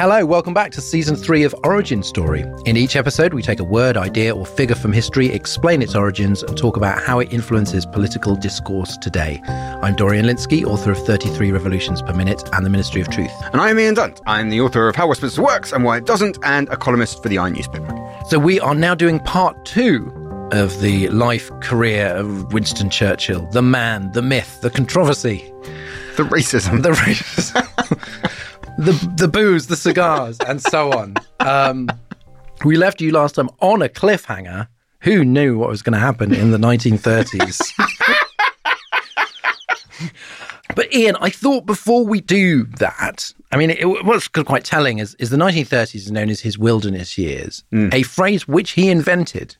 Hello, welcome back to season three of Origin Story. In each episode, we take a word, idea, or figure from history, explain its origins, and talk about how it influences political discourse today. I'm Dorian Lynskey, author of 33 Revolutions Per Minute and the Ministry of Truth. And I'm Ian Dunt. I'm the author of How Westminster Works and Why It Doesn't, and a columnist for the i newspaper. So we are now doing part two of the life career of Winston Churchill, the man, the myth, the controversy, The racism. the racism, the the booze, the cigars, and so on. Um, we left you last time on a cliffhanger. Who knew what was going to happen in the 1930s? but Ian, I thought before we do that, I mean, it, what's quite telling is, is the 1930s is known as his wilderness years, a phrase which he invented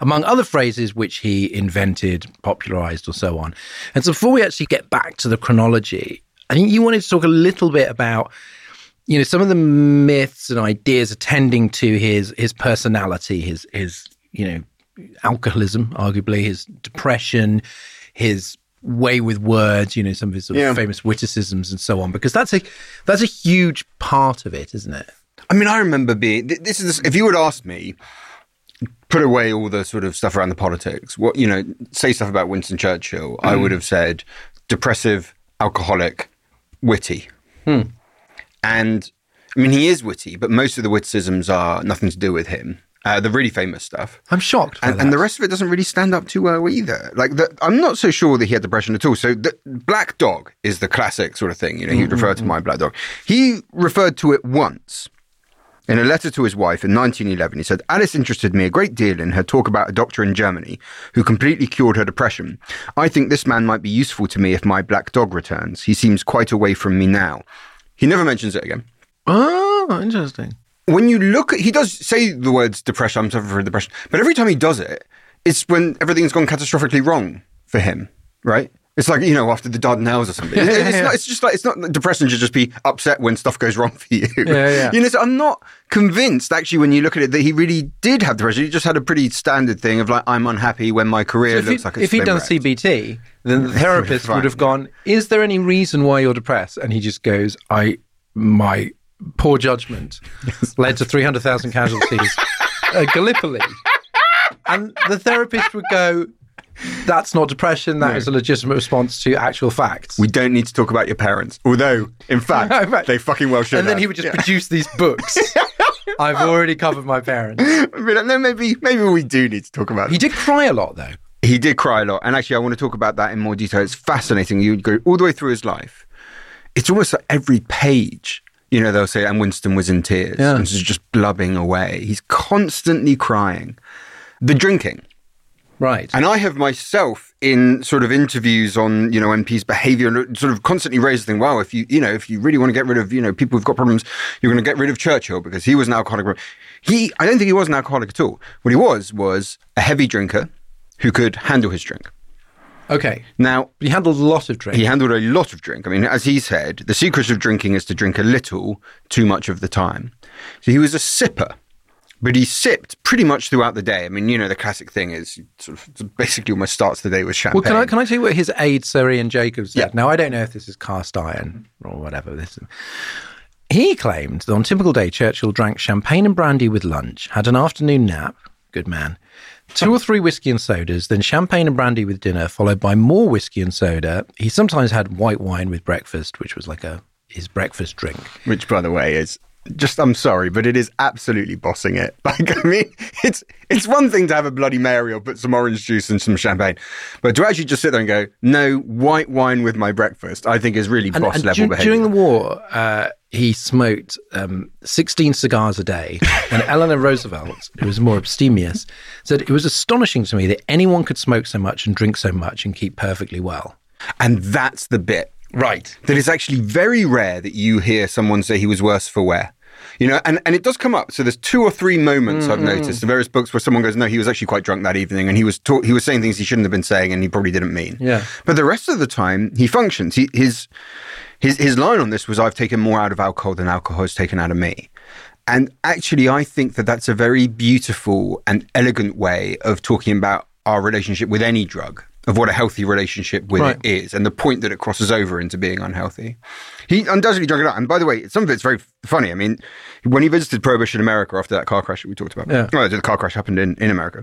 among other phrases which he invented, popularized, or so on. And so, before we actually get back to the chronology, I think you wanted to talk a little bit about, you know, some of the myths and ideas attending to his his personality, his his you know, alcoholism, arguably his depression, his way with words, you know, some of his sort of Yeah. famous witticisms and so on, because that's a that's a huge part of it, isn't it? I mean, I remember being. This is if you would ask me, put away all the sort of stuff around the politics. What you know, say stuff about Winston Churchill. I mm. would have said depressive, alcoholic, witty, hmm. and I mean he is witty, but most of the witticisms are nothing to do with him. Uh, the really famous stuff. I'm shocked. and, and the rest of it doesn't really stand up too uh, well either. Like, the, I'm not so sure that he had depression at all. So, the Black Dog is the classic sort of thing. You know, he would mm, refer mm, to mm. my Black Dog. He referred to it once in a letter to his wife in 1911. He said, Alice interested me a great deal in her talk about a doctor in Germany who completely cured her depression. I think this man might be useful to me if my Black Dog returns. He seems quite away from me now. He never mentions it again oh, interesting. when you look at he does say the words depression i'm suffering from depression but every time he does it it's when everything's gone catastrophically wrong for him right it's like you know after the Dardanelles or something. It's, it's not, it's just like it's not depression should just be upset when stuff goes wrong for you. Yeah, yeah. You know, so I'm not convinced actually when you look at it that he really did have depression. He just had a pretty standard thing of like I'm unhappy when my career if, looks he, like it's if he'd done. CBT, then the therapist would have gone, "Is there any reason why you're depressed?" And he just goes, "I, my poor judgment led to three hundred thousand casualties at uh, Gallipoli," and the therapist would go, "That's not depression. That is a legitimate response to actual facts." We don't need to talk about your parents, although in fact Right. they fucking well should. and then have. he would just Yeah. produce these books. I've already covered my parents. I'd be like, no, maybe maybe we do need to talk about. He did cry a lot, though. He did cry a lot. And actually, I want to talk about that in more detail. It's fascinating. You go all the way through his life. It's almost like every page, you know, they'll say, and Winston was in tears. Yeah. And is just blubbing away. He's constantly crying. The drinking. Right. And I have myself in sort of interviews on, you know, MP's behavior and sort of constantly raise the thing, wow, if you, you know, if you really want to get rid of, you know, people who've got problems, you're going to get rid of Churchill because he was an alcoholic. He, I don't think he was an alcoholic at all. What he was, was a heavy drinker who could handle his drink. okay. Now, He handled a lot of drink. he handled a lot of drink. I mean, as he said, the secret of drinking is to drink a little too much of the time. So he was a sipper, but he sipped pretty much throughout the day. I mean, you know, the classic thing is sort of basically almost starts the day with champagne. Well, can I can I tell you what his aide Sir Ian Jacobs said? Yeah. Now I don't know if this is cast iron or whatever this is. He claimed that on typical day Churchill drank champagne and brandy with lunch, had an afternoon nap, good man, two or three whiskey and sodas, then champagne and brandy with dinner, followed by more whiskey and soda. He sometimes had white wine with breakfast, which was like a his breakfast drink. Which, by the way, is just I'm sorry, but it is absolutely bossing it. Like, I mean, it's it's one thing to have a Bloody Mary or put some orange juice and some champagne, but to actually just sit there and go, no, white wine with my breakfast, I think is really And, boss and level du- behavior. during the war, uh, he smoked um, 16 cigars a day. And Eleanor Roosevelt, who was more abstemious, said it was astonishing to me that anyone could smoke so much and drink so much and keep perfectly well. and that's the bit Right. that it's actually very rare that you hear someone say he was worse for wear. You know, and, and it does come up. So there's two or three moments I've mm-hmm. noticed in various books where someone goes, "No, he was actually quite drunk that evening, and he was ta- he was saying things he shouldn't have been saying, and he probably didn't mean." Yeah. But the rest of the time, he functions. He, his his his line on this was, "I've taken more out of alcohol than alcohol has taken out of me." And actually, I think that that's a very beautiful and elegant way of talking about our relationship with any drug. Of what a healthy relationship with Right. it is and the point that it crosses over into being unhealthy. He undoubtedly drank it up. And by the way, some of it's very funny. I mean, when he visited Prohibition America after that car crash that we talked about, Yeah. well, the car crash happened in, in America.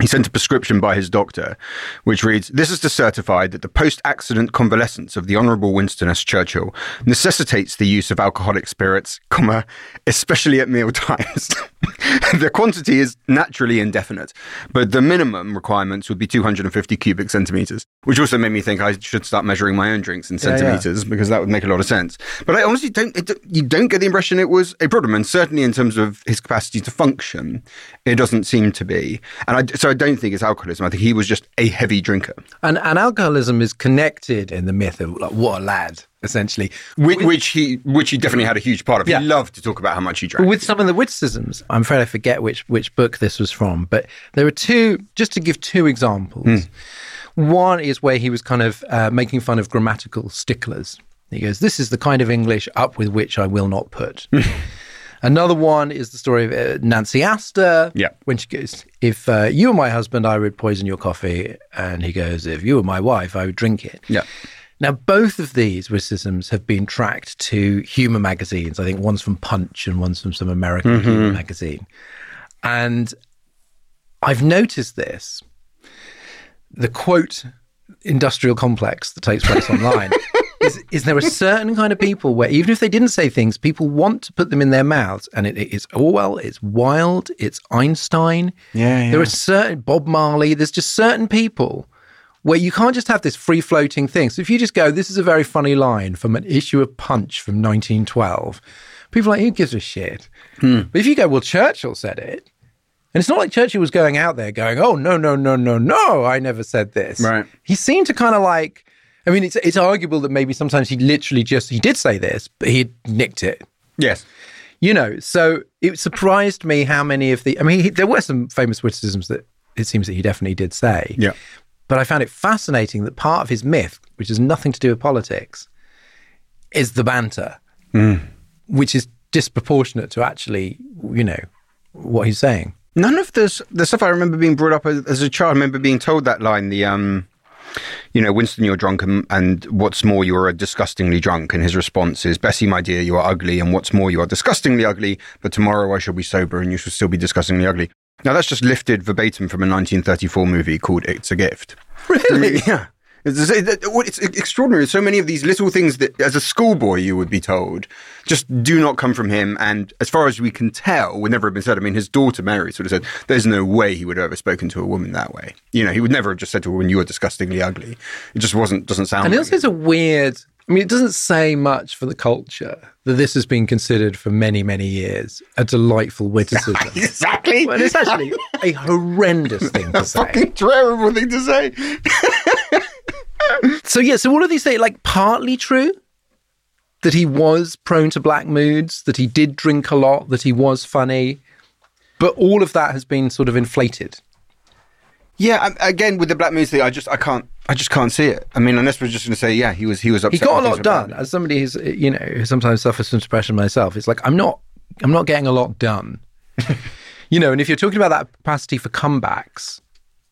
He sent a prescription by his doctor, which reads This is to certify that the post accident convalescence of the Honourable Winston S. Churchill necessitates the use of alcoholic spirits, comma, especially at meal times. the quantity is naturally indefinite, but the minimum requirements would be 250 cubic centimetres, which also made me think I should start measuring my own drinks in Yeah, yeah. centimetres because that would make a lot of sense. But I honestly don't, it, you don't get the impression it was a problem. And certainly in terms of his capacity to function, it doesn't seem to be. And I, so I don't think it's alcoholism. I think he was just a heavy drinker, And, and alcoholism is connected in the myth of like, what a lad, essentially, which, which he which he definitely had a huge part of. Yeah. He loved to talk about how much he drank. with some of the witticisms. I'm afraid I forget which which book this was from, but there are two. Just to give two examples. One is where he was kind of uh, making fun of grammatical sticklers. He goes, "This is the kind of English up with which I will not put." Another one is the story of uh, Nancy Astor. Yeah. When she goes, if uh, you were my husband, I would poison your coffee. And he goes, if you were my wife, I would drink it. Yeah. Now, both of these witticisms have been tracked to humor magazines. I think one's from Punch and one's from some American mm-hmm. humor magazine. And I've noticed this. The quote industrial complex that takes place online is, is there a certain kind of people where even if they didn't say things, people want to put them in their mouths. And it, oh, it's Orwell, it's Wilde, it's Einstein. Yeah, There are certain, Bob Marley, there's just certain people where you can't just have this free floating thing. So if you just go, this is a very funny line from an issue of Punch from 1912, people are like, who gives a shit? Hmm. But if you go, well, Churchill said it. And it's not like Churchill was going out there going, oh, no, no, no, no, no, I never said this. Right. He seemed to kind of like, I mean, it's, it's arguable that maybe sometimes he literally just, he did say this, but he nicked it. yes. You know, so it surprised me how many of the, I mean, he, there were some famous witticisms that it seems that he definitely did say. Yeah. But I found it fascinating that part of his myth, which has nothing to do with politics, is the banter, which is disproportionate to actually, you know, what he's saying. None of this, the stuff I remember being brought up as, as a child, I remember being told that line, the, um, you know, Winston, you're drunk, and, and what's more, you're disgustingly drunk. And his response is, Bessie, my dear, you are ugly, and what's more, you are disgustingly ugly, but tomorrow I shall be sober and you shall still be disgustingly ugly. Now, that's just lifted verbatim from a 1934 movie called It's a Gift. Really? Yeah. It's, it's, extraordinary. So many of these little things that, as a schoolboy, you would be told, just do not come from him. And as far as we can tell, would never have been said. I mean, his daughter Mary sort of said, "There's no way he would have ever spoken to a woman that way." You know, he would never have just said to a woman, "You are disgustingly ugly." It just wasn't. Doesn't sound. And it like also it. is a weird, I mean, it doesn't say much for the culture that this has been considered for many, many years a delightful witticism. exactly. Well, it's actually a horrendous thing to say. fucking terrible thing to say. So yeah, so what do these say? Like partly true that he was prone to black moods, that he did drink a lot, that he was funny, but all of that has been sort of inflated. Yeah. Again, with the black moods thing, I just, I can't, I just can't see it. I mean, unless we're just going to say, yeah, he was, he was upset. He got a lot done. As somebody who's you know who sometimes suffers from depression myself, it's like I'm not I'm not getting a lot done. you know, and if you're talking about that capacity for comebacks,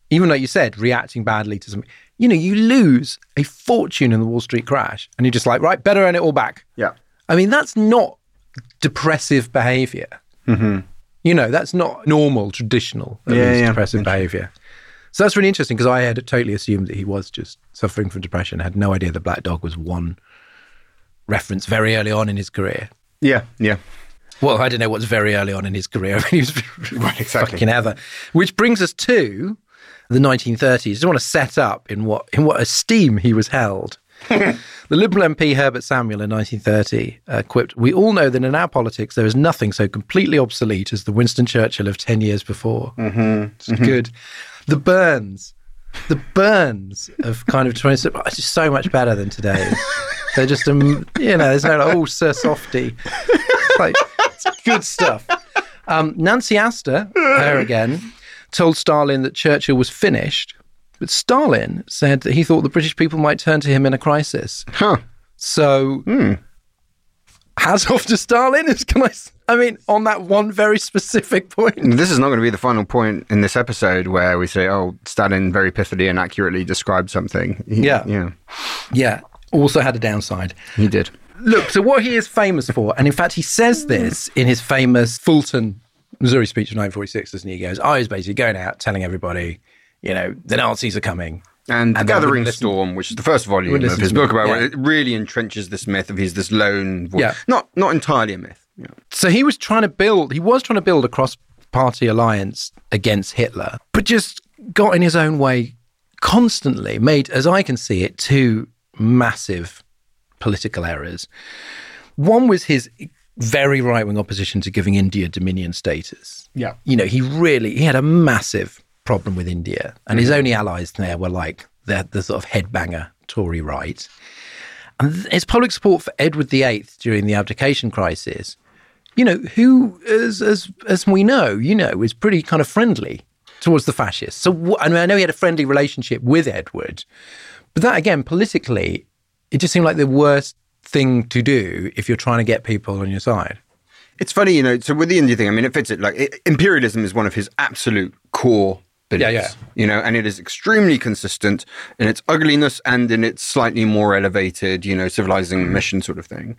even like you said, reacting badly to something, you know, you lose a fortune in the Wall Street crash, and you're just like, right, better earn it all back. Yeah. I mean, that's not depressive behavior. Mm-hmm. You know, that's not normal, traditional, Yeah, least, yeah. depressive behavior. So that's really interesting because I had totally assumed that he was just suffering from depression. I had no idea that Black Dog was one reference very early on in his career. Yeah. Yeah. Well, I don't know what's very early on in his career. he was Right, exactly. fucking ever. Which brings us to the 1930s. I just want to set up in what in what esteem he was held. the Liberal MP Herbert Samuel in 1930 uh, quipped, "We all know that in our politics there is nothing so completely obsolete as the Winston Churchill of 10 years before." Mm-hmm. It's good. The Burns, the Burns of kind of 20, it's just so much better than today. They're just, um, you know, there's no like, oh, Sir Softy. It's like, it's good stuff. Um, Nancy Astor, her again, told Stalin that Churchill was finished, but Stalin said that he thought the British people might turn to him in a crisis. Huh. So, hats off to Stalin. Is can I? I mean, on that one very specific point. This is not going to be the final point in this episode where we say, "Oh, Stalin very pithily and accurately described something." He, Yeah. yeah, Yeah. Also had a downside. he did. Look, so what he is famous for, and in fact, he says this in his famous Fulton, Missouri speech of 1946, doesn't he? He goes, I was basically going out telling everybody, you know, the Nazis are coming. And, And the then we Gathering listen- Storm, which is the first volume of his book about yeah. it, really entrenches this myth of he's this lone voice. Yeah. Not not entirely a myth. Yeah. So he was trying to build, he was trying to build a cross party alliance against Hitler, but just got in his own way constantly, made, as I can see it, two massive political errors. One was his very right wing opposition to giving India dominion status. Yeah. You know, he really he had a massive problem with India, and his mm-hmm. only allies there were like the, the sort of headbanger Tory right. And his public support for Edward VIII during the abdication crisis, you know, who, as as as we know, you know, is pretty kind of friendly towards the fascists. So I mean, I know he had a friendly relationship with Edward, but that again, politically, it just seemed like the worst thing to do if you're trying to get people on your side. It's funny, you know. So with the India thing, I mean, it fits it. Like it, imperialism is one of his absolute core beliefs. Yeah, yeah. You know, and it is extremely consistent in its ugliness and in its slightly more elevated, you know, civilizing mm. mission sort of thing.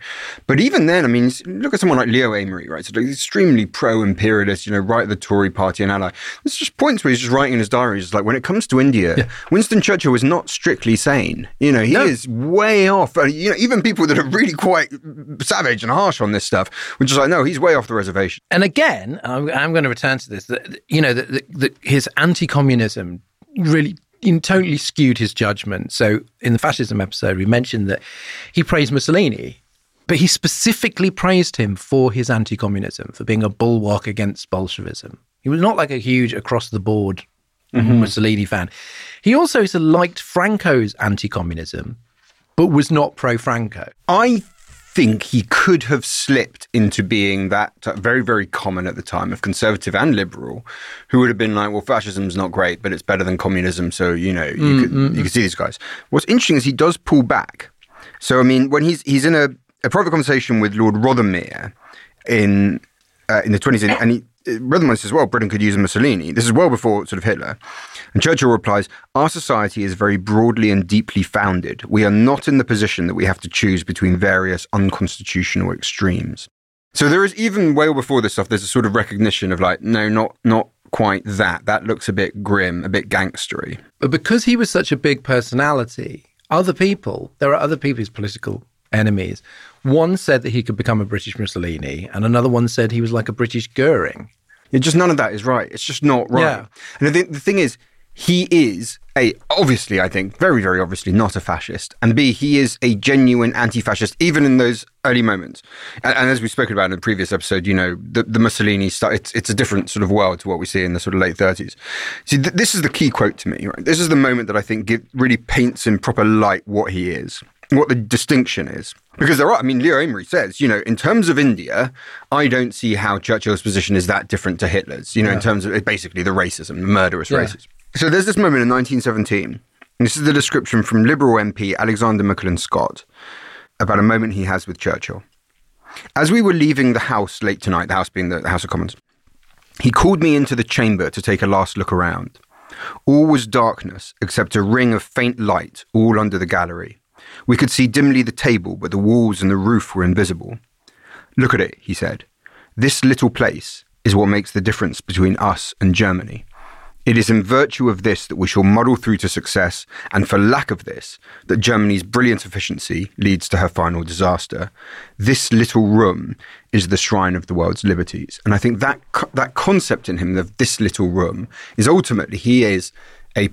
But even then, I mean, look at someone like Leo Amery, right? So like, extremely pro-imperialist, you know, right the Tory party and ally. There's just points where he's just writing in his diary, just like when it comes to India, Winston Churchill was not strictly sane. You know, he No. is way off. You know, even people that are really quite savage and harsh on this stuff, which is like, no, he's way off the reservation. And again, I'm, I'm going to return to this. That, you know, that that- that his anti-communism really totally skewed his judgment. So in the fascism episode, we mentioned that he praised Mussolini, but he specifically praised him for his anti-communism, for being a bulwark against Bolshevism. He was not like a huge across-the-board mm-hmm. Mussolini fan. He also liked Franco's anti-communism, but was not pro-Franco. I think he could have slipped into being that very, very common at the time of conservative and liberal, who would have been like, well, fascism's not great, but it's better than communism. So, you know, you, mm, could, mm, you mm. can see these guys. What's interesting is he does pull back. So, I mean, when he's he's in a, a private conversation with Lord Rothermere in uh, in the 20s, and he, Rothermere says, well, Britain could use a Mussolini. This is well before sort of Hitler. And Churchill replies, our society is very broadly and deeply founded. We are not in the position that we have to choose between various unconstitutional extremes. So there is even well before this stuff, there's a sort of recognition of like, no, not not quite that. That looks a bit grim, a bit gangstery. But because he was such a big personality, other people, there are other people's political enemies. One said that he could become a British Mussolini, and another one said he was like a British Goering. Yeah, just none of that is right. It's just not right. Yeah. And think the thing is, he is a obviously, I think, very, very obviously not a fascist, and B, he is a genuine anti-fascist, even in those early moments. And, and as we spoke about in the previous episode, you know, the, the Mussolini stuff. It's it's a different sort of world to what we see in the sort of late thirties. See, th- this is the key quote to me. Right, this is the moment that I think give, really paints in proper light what he is. What the distinction is. Because there are, I mean, Leo Amery says, you know, in terms of India, I don't see how Churchill's position is that different to Hitler's, you know, in terms of basically the racism, the murderous Yeah. racism. So there's this moment in 1917. and This is the description from Liberal MP Alexander MacCallum Scott about a moment he has with Churchill. As we were leaving the House late tonight, the House being the House of Commons, he called me into the chamber to take a last look around. All was darkness except a ring of faint light all under the gallery. We could see dimly the table, but the walls and the roof were invisible. Look at it, he said. This little place is what makes the difference between us and Germany. It is in virtue of this that we shall muddle through to success, and for lack of this, that Germany's brilliant efficiency leads to her final disaster. This little room is the shrine of the world's liberties. And I think that, co- that concept in him of this little room is ultimately he is a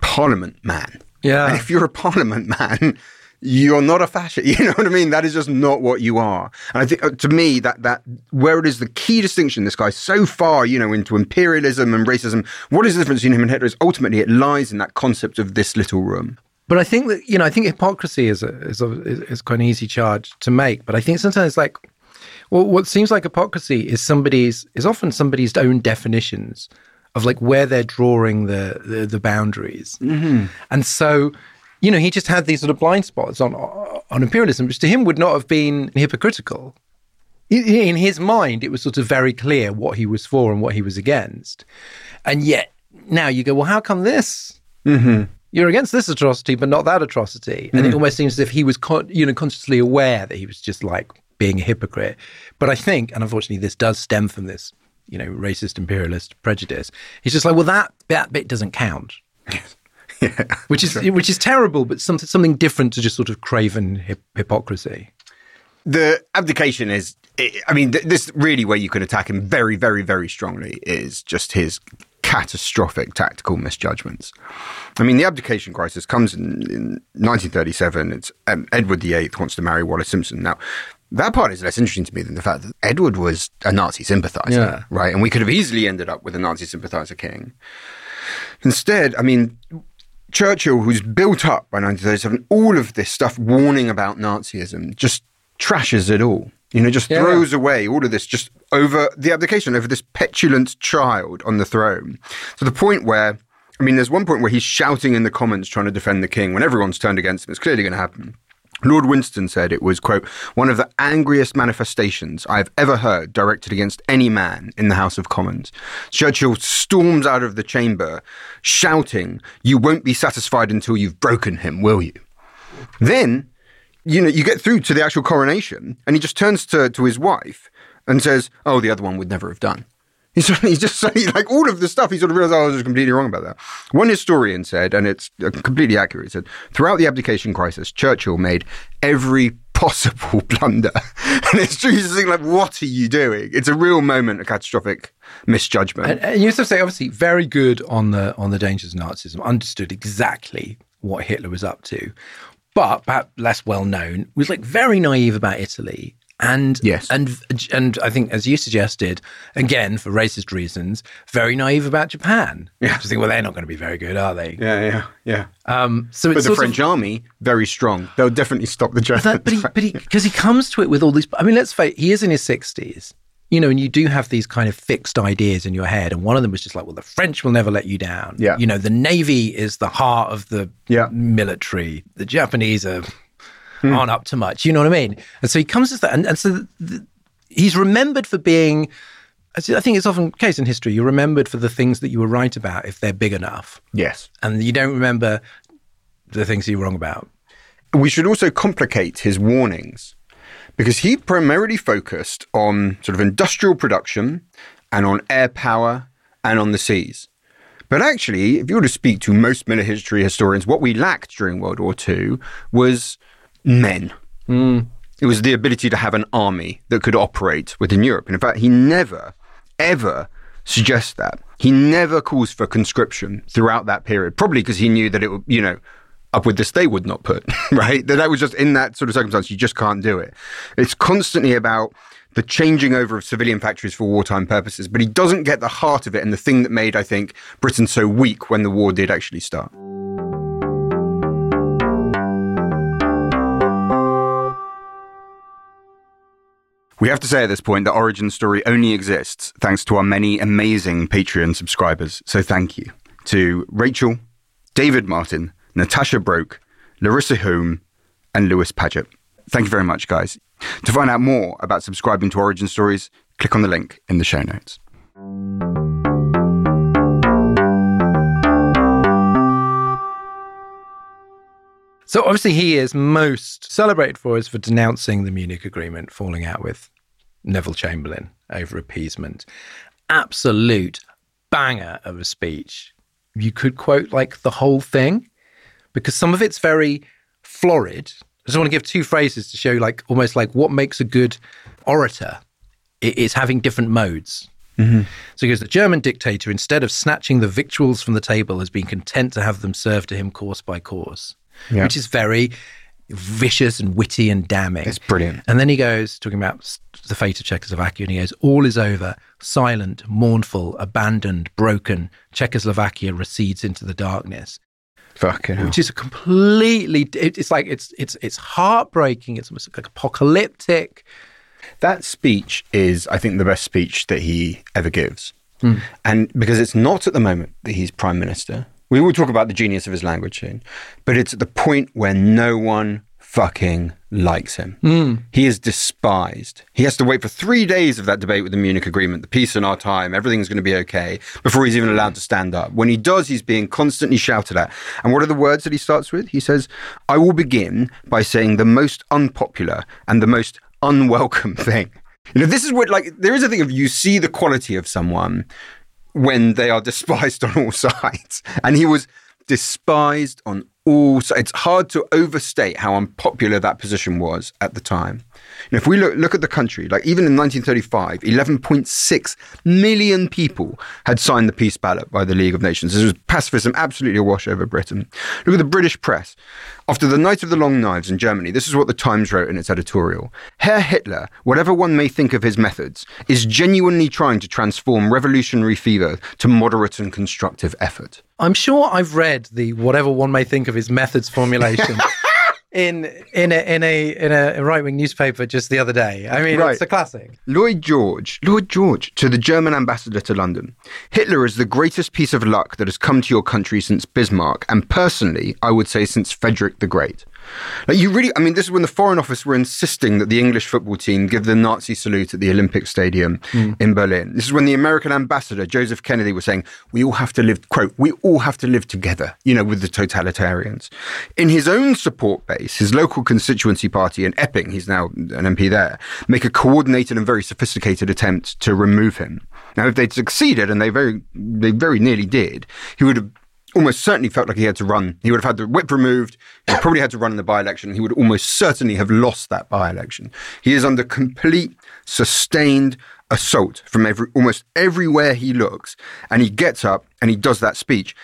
parliament man. Yeah. And if you're a parliament man, you're not a fascist. You know what I mean? That is just not what you are. And I think uh, to me that that where it is the key distinction. This guy so far, you know, into imperialism and racism. What is the difference between him and Hitler? Is ultimately it lies in that concept of this little room. But I think that you know, I think hypocrisy is a, is a, is is quite an easy charge to make. But I think sometimes like, well, what seems like hypocrisy is somebody's is often somebody's own definitions of like where they're drawing the the, the boundaries, mm-hmm. and so. You know, he just had these sort of blind spots on on imperialism, which to him would not have been hypocritical. in in his mind, it was sort of very clear what he was for and what he was against. And yet now you go, well, how come this? You're against this atrocity, but not that atrocity. And it almost seems as if he was, con- you know, consciously aware that he was just like being a hypocrite. But I think, and unfortunately, this does stem from this, you know, racist imperialist prejudice. He's just like, well, that that bit doesn't count. yeah, which is which is terrible, but something something different to just sort of craven hip- hypocrisy. the abdication is i I mean th- this really where you can attack him very very very strongly is just his catastrophic tactical misjudgments i mean the abdication crisis comes in, in 1937 it's um, edward VIII wants to marry wallis simpson now that part is less interesting to me than the fact that edward was a nazi sympathizer Yeah. right and we could have easily ended up with a nazi sympathizer king instead i mean Churchill, who's built up by 1937, all of this stuff warning about Nazism, just trashes it all. You know, just Yeah. throws away all of this just over the abdication, over this petulant child on the throne. To the point where, I mean, there's one point where he's shouting in the Commons trying to defend the king when everyone's turned against him. It's clearly going to happen. Lord Winterton said it was, quote, one of the angriest manifestations I've ever heard directed against any man in the House of Commons. Churchill storms out of the chamber shouting, You won't be satisfied until you've broken him, will you? Then, you know, you get through to the actual coronation and he just turns to, to his wife and says, Oh, the other one would never have done. He's, he's just saying, like, all of the stuff, he sort of realized, oh, I was completely wrong about that. One historian said, and it's uh, completely accurate, he said, throughout the abdication crisis, Churchill made every possible blunder. and it's true, just thinking, like, what are you doing? It's a real moment of catastrophic misjudgment. And, and you have to say, obviously, very good on the on the dangers of Nazism. Understood exactly what Hitler was up to, but perhaps less well known. Was like very naive about Italy, and Yes. and and I think, as you suggested, again for racist reasons, very naive about Japan. Yeah. just think, well, they're not going to be very good, are they? yeah, yeah, yeah. Um, so But it's the French of, army, very strong. They'll definitely stop the Germans. that, but he, but he, because he comes to it with all these. I mean, let's face, he is in his sixties. You know, and you do have these kind of fixed ideas in your head, and one of them was just like, well, the French will never let you down. Yeah. You know, the navy is the heart of the Yeah. military. The Japanese are Hmm. aren't up to much. You know what I mean? And so he comes to that, and, and so th he's remembered for being. I think it's often the case in history. You're remembered for the things that you were right about if they're big enough, yes. and you don't remember the things you were wrong about. we should also complicate his warnings because he primarily focused on sort of industrial production and on air power and on the seas. But actually, if you were to speak to most military history historians, what we lacked during World War II was men. Hmm. It was the ability to have an army that could operate within Europe. And in fact, he never, ever suggests that. He never calls for conscription throughout that period, probably because he knew that it would, you know, up with this they would not put, right? That that was just in that sort of circumstance, you just can't do it. It's constantly about the changing over of civilian factories for wartime purposes, but he doesn't get the heart of it and the thing that made, I think, Britain so weak when the war did actually start. We have to say at this point that Origin Story only exists thanks to our many amazing Patreon subscribers. So thank you to Rachel, David Martin, Natasha Broke, Larissa Hume, and Lewis Paget. Thank you very much, guys. To find out more about subscribing to Origin Stories, click on the link in the show notes. So obviously he is most celebrated for is for denouncing the Munich Agreement, falling out with Neville Chamberlain over appeasement. Absolute banger of a speech. You could quote like the whole thing because some of it's very florid. I just want to give two phrases to show like almost like what makes a good orator. Is having different modes. Mm-hmm. So he goes, the German dictator, instead of snatching the victuals from the table, has been content to have them served to him course by course, Yeah. which is very vicious and witty and damning. It's brilliant. And then he goes, talking about the fate of Czechoslovakia, and he goes, all is over, silent, mournful, abandoned, broken. Czechoslovakia recedes into the darkness Fucking hell. which is a completely it, it's like it's it's it's heartbreaking it's almost like apocalyptic That speech is, I think, the best speech that he ever gives. Hmm. And because it's not at the moment that he's prime minister, we will talk about the genius of his language soon, but it's at the point where no one fucking likes him. Hmm. He is despised. He has to wait for three days of that debate with the Munich Agreement, the peace in our time, everything's going to be okay, before he's even allowed to stand up. When he does, he's being constantly shouted at. And what are the words that he starts with? He says, I will begin by saying the most unpopular and the most unwelcome thing. You know, this is what, like, there is a thing of you see the quality of someone when they are despised on all sides. And he was despised on all sides. It's hard to overstate how unpopular that position was at the time. And if we look, look at the country, like even in 1935, 11.6 million people had signed the peace ballot by the League of Nations. This was pacifism absolutely awash over Britain. Look at the British press. After the Night of the Long Knives in Germany, this is what the Times wrote in its editorial. Herr Hitler, whatever one may think of his methods, is genuinely trying to transform revolutionary fever to moderate and constructive effort. I'm sure I've read the whatever one may think of his methods formulation in in a in a in a right wing newspaper just the other day. I mean, Right. it's a classic. Lloyd George, Lloyd George, to the German ambassador to London. Hitler is the greatest piece of luck that has come to your country since Bismarck, and personally, I would say since Frederick the Great. Like you really, I mean, this is when the Foreign Office were insisting that the English football team give the Nazi salute at the Olympic Stadium hmm. in Berlin. This is when the American ambassador, Joseph Kennedy, was saying, we all have to live, quote, we all have to live together, you know, with the totalitarians. In his own support base, his local constituency party in Epping, he's now an MP there, make a coordinated and very sophisticated attempt to remove him. Now, if they'd succeeded, and they very, they very nearly did, he would have almost certainly felt like he had to run. He would have had the whip removed. He probably had to run in the by-election. He would almost certainly have lost that by-election. He is under complete, sustained assault from every almost everywhere he looks, and he gets up and he does that speech.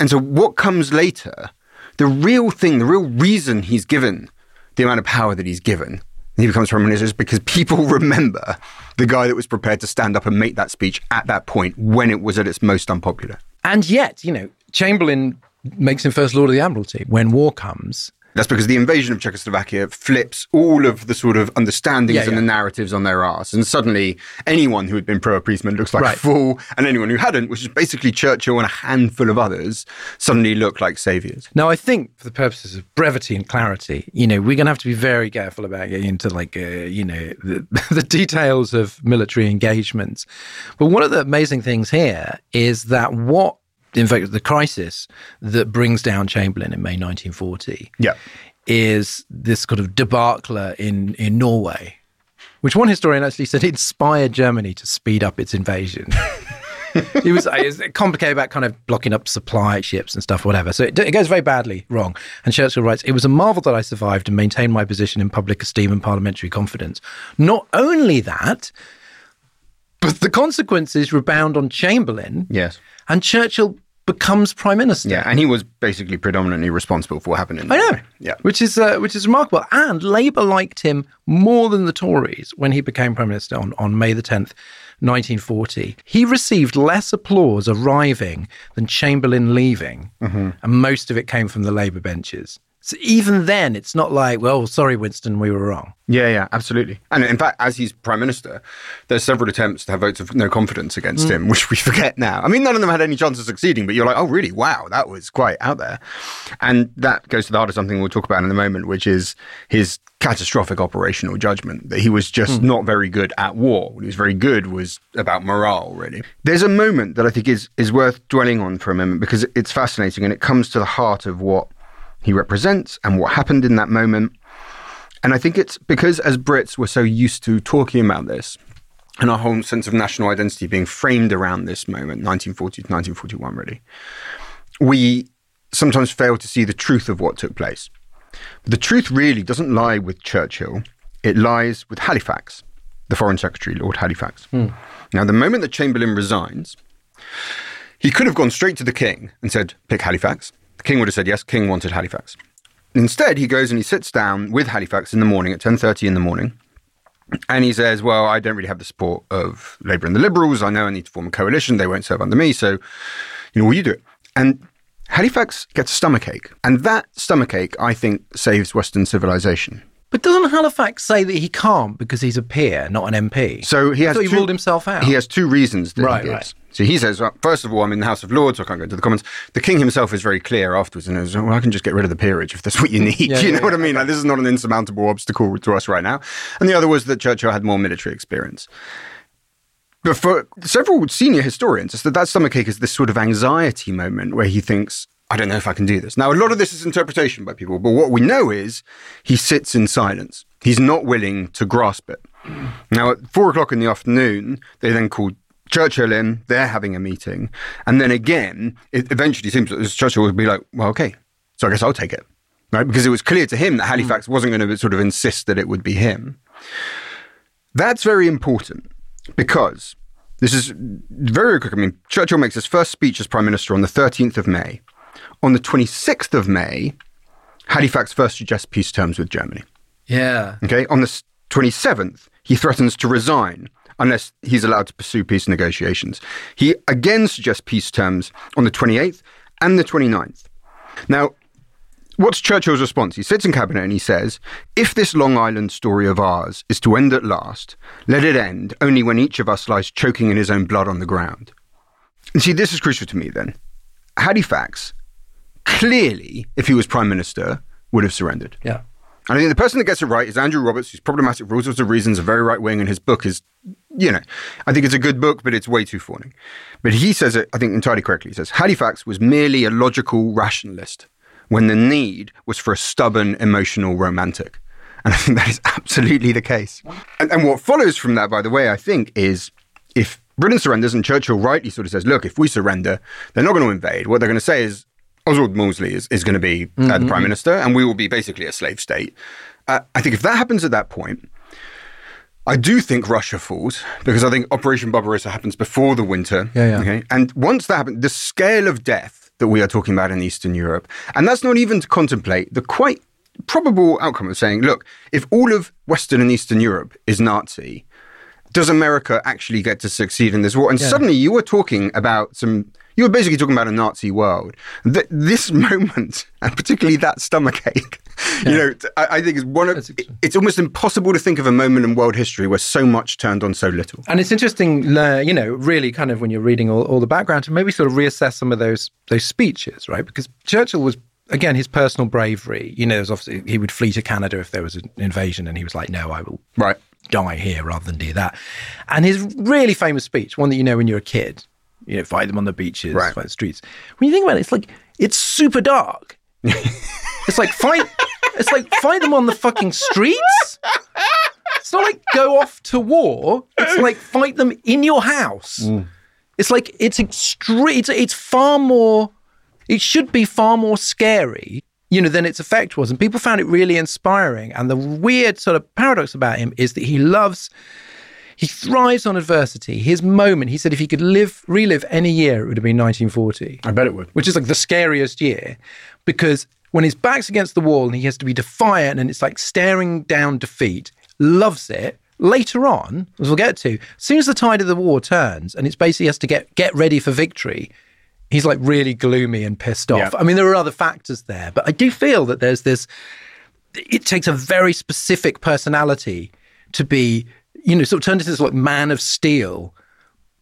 And so, what comes later? The real thing, the real reason he's given the amount of power that he's given. He becomes prime minister is because people remember the guy that was prepared to stand up and make that speech at that point when it was at its most unpopular. And yet, you know, Chamberlain makes him first Lord of the Admiralty when war comes. That's because the invasion of Czechoslovakia flips all of the sort of understandings Yeah, and yeah. the narratives on their arse. And suddenly, anyone who had been pro appeasement looks like Right. a fool, and anyone who hadn't, which is basically Churchill and a handful of others, suddenly look like saviors. Now, I think for the purposes of brevity and clarity, you know, we're going to have to be very careful about getting into like, uh, you know, the, the details of military engagements. But one of the amazing things here is that what, in fact, the crisis that brings down Chamberlain in May 1940 Yeah. is this kind of debacle in, in Norway, which one historian actually said inspired Germany to speed up its invasion. it was it's complicated about kind of blocking up supply ships and stuff, whatever. So it, it goes very badly wrong. And Churchill writes, "It was a marvel that I survived and maintained my position in public esteem and parliamentary confidence. Not only that, but the consequences rebound on Chamberlain, Yes. and Churchill becomes prime minister. Yeah. And he was basically predominantly responsible for what happened in I know. Yeah. Which is uh, which is remarkable. And Labour liked him more than the Tories when he became Prime Minister on, on May the 10th, 1940. He received less applause arriving than Chamberlain leaving. Mm-hmm. And most of it came from the Labour benches. So even then, it's not like, well, sorry, Winston, we were wrong. Yeah, yeah, absolutely. And in fact, as he's prime minister, there's several attempts to have votes of no confidence against mm. him, which we forget now. I mean, none of them had any chance of succeeding, but you're like, oh, really? Wow, that was quite out there. And that goes to the heart of something we'll talk about in a moment, which is his catastrophic operational judgment that he was just mm. not very good at war. What he was very good was about morale, really. There's a moment that I think is is worth dwelling on for a moment because it's fascinating and it comes to the heart of what he represents and what happened in that moment. And I think it's because as Brits we're so used to talking about this and our whole sense of national identity being framed around this moment, 1940 to 1941, really, we sometimes fail to see the truth of what took place. But the truth really doesn't lie with Churchill, it lies with Halifax, the Foreign Secretary, Lord Halifax. Hmm. Now, the moment that Chamberlain resigns, he could have gone straight to the king and said, pick Halifax. King would have said yes, king wanted Halifax. Instead, he goes and he sits down with Halifax in the morning at 10.30 in the morning. And he says, well, I don't really have the support of Labour and the Liberals. I know I need to form a coalition. They won't serve under me. So, you know, will you do it? And Halifax gets a stomachache. And that stomachache, I think, saves Western civilization. But doesn't Halifax say that he can't because he's a peer, not an MP? So he has So he two- ruled himself out. He has two reasons that Right, he gives. right. So he says, well, first of all, I'm in the House of Lords, so I can't go to the Commons. The King himself is very clear afterwards and goes, oh, well, I can just get rid of the peerage if that's what you need. Yeah, you yeah, know what I mean? Like, this is not an insurmountable obstacle to us right now. And the other was that Churchill had more military experience. But for several senior historians, it's that that stomachache is this sort of anxiety moment where he thinks, I don't know if I can do this. Now, a lot of this is interpretation by people, but what we know is he sits in silence. He's not willing to grasp it. Now, at four o'clock in the afternoon, they then called Churchill in. They're having a meeting. And then again, it eventually seems that Churchill would be like, well, okay, so I guess I'll take it. Right? Because it was clear to him that Halifax wasn't going to sort of insist that it would be him. That's very important because this is very quick. I mean, Churchill makes his first speech as Prime Minister on the 13th of May. On the 26th of May, Halifax first suggests peace terms with Germany. yeah. Okay. On the 27th, he threatens to resign unless he's allowed to pursue peace negotiations. He again suggests peace terms on the 28th and the 29th. Now, what's Churchill's response? He sits in cabinet and he says, If this Long Island story of ours is to end at last, let it end only when each of us lies choking in his own blood on the ground. And see, this is crucial to me then. Halifax, clearly, if he was Prime Minister, would have surrendered. Yeah. And I think the person that gets it right is Andrew Roberts, who's problematic for all sorts of reasons, a very right wing, and his book is, you know, I think it's a good book, but it's way too fawning. But he says it, I think, entirely correctly. He says Halifax was merely a logical rationalist when the need was for a stubborn, emotional romantic. And I think that is absolutely the case. And, and what follows from that, by the way, I think, is if Britain surrenders and Churchill rightly sort of says, look, if we surrender, they're not going to invade. What they're going to say is, Oswald Mosley is, is going to be uh, the prime minister, and we will be basically a slave state. Uh, I think if that happens at that point, I do think Russia falls because I think Operation Barbarossa happens before the winter. Yeah, yeah. Okay, and once that happens, the scale of death that we are talking about in Eastern Europe, and that's not even to contemplate the quite probable outcome of saying, look, if all of Western and Eastern Europe is Nazi, does America actually get to succeed in this war? And suddenly you were talking about some, you were basically talking about a Nazi world. Th- this moment, and particularly that stomachache, you know, I, I think is one of, it's almost impossible to think of a moment in world history where so much turned on so little. And it's interesting, uh, you know, really kind of when you're reading all, all the background to maybe sort of reassess some of those those speeches, right? Because Churchill was again his personal bravery. You know, obviously he would flee to Canada if there was an invasion, and he was like, "No, I will Right. die here rather than do that." And his really famous speech, one that you know when you're a kid, you know, fight them on the beaches, Right. fight the streets. When you think about it, it's like it's super dark. it's like fight. It's like fight them on the fucking streets. It's not like go off to war. It's like fight them in your house. Mm. It's like it's extreme. It's, it's far more. It should be far more scary, you know, than its effect was. And people found it really inspiring. And the weird sort of paradox about him is that he loves. He thrives on adversity. His moment, he said, if he could live, relive any year, it would have been 1940 I bet it would. which is like the scariest year because when his back's against the wall and he has to be defiant and it's like staring down defeat, loves it. Later on, as we'll get to, as soon as the tide of the war turns and it's basically has to get get ready for victory, he's like really gloomy and pissed off. Yeah. I mean, there are other factors there, but I do feel that there's this. It takes a very specific personality to be, you know, sort of turned into this like man of steel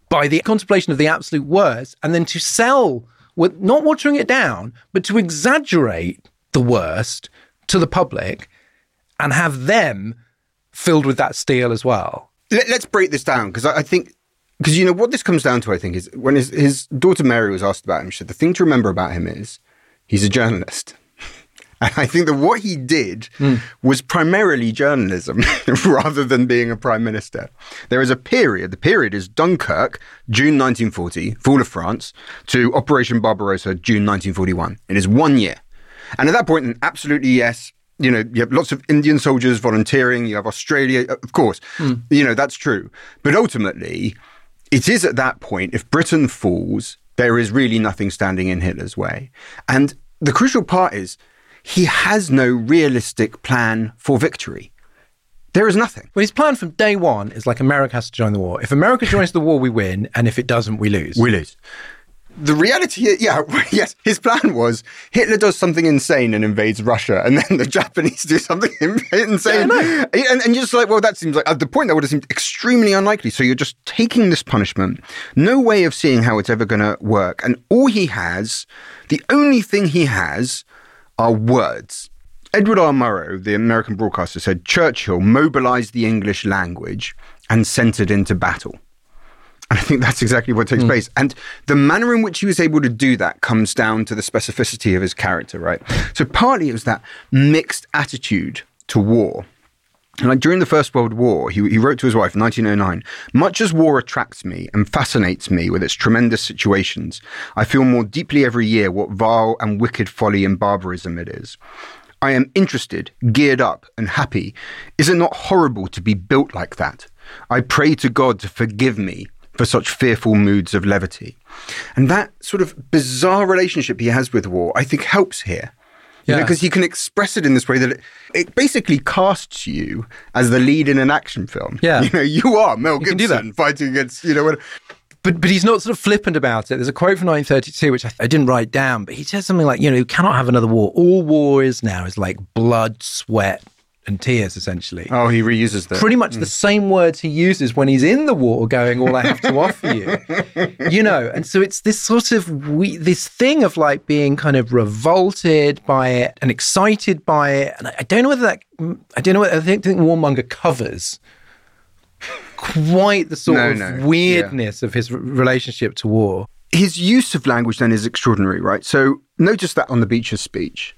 by the contemplation of the absolute worst and then to sell with not watering it down but to exaggerate the worst to the public and have them filled with that steel as well Let, us break this down because I, I think because you know what this comes down to. I think is when his, his daughter Mary was asked about him, she said the thing to remember about him is he's a journalist. And I think that what he did hmm. was primarily journalism rather than being a prime minister. There is a period, the period is Dunkirk, June 1940, fall of France, to Operation Barbarossa, June 1941. It is one year. And at that point, absolutely yes, you know, you have lots of Indian soldiers volunteering, you have Australia, of course, hmm. you know, that's true. But ultimately, it is at that point, if Britain falls, there is really nothing standing in Hitler's way. And the crucial part is he has no realistic plan for victory. There is nothing. well his plan from day one is like america has to join the war if america joins the war we win and if it doesn't we lose We lose. the reality, yeah, yes, his plan was Hitler does something insane and invades Russia, and then the Japanese do something insane. Yeah, and, and you're just like, well, that seems like at the point that would have seemed extremely unlikely. So you're just taking this punishment, no way of seeing how it's ever going to work. And all he has, the only thing he has are words. Edward R. Murrow, the American broadcaster, said Churchill mobilized the English language and sent it into battle. And I think that's exactly what takes mm. place. And the manner in which he was able to do that comes down to the specificity of his character, right? So partly it was that mixed attitude to war. Like during the First World War, he, he wrote to his wife in 1909 Much as war attracts me and fascinates me with its tremendous situations, I feel more deeply every year what vile and wicked folly and barbarism it is. I am interested, geared up, and happy. Is it not horrible to be built like that? I pray to God to forgive me for such fearful moods of levity. And that sort of bizarre relationship he has with war, I think, helps here. Yeah. Because he can express it in this way that it, it, basically casts you as the lead in an action film. Yeah. You know, you are Mel you Gibson fighting against, you know, what, but but he's not sort of flippant about it. There's a quote from 1932 which I, I, didn't write down, but he says something like, you know, you cannot have another war. All war is now is like blood, sweat, and tears, essentially. Oh, he reuses that. Pretty much mm. the same words he uses when he's in the war, going, "All I have to offer you," you know. And so it's this sort of we, this thing of like being kind of revolted by it and excited by it. And I don't know whether that I don't know. Whether, I think, think Warmonger covers quite the sort no, of no. weirdness yeah. of his relationship to war. His use of language then is extraordinary, right? So notice that on the beaches speech,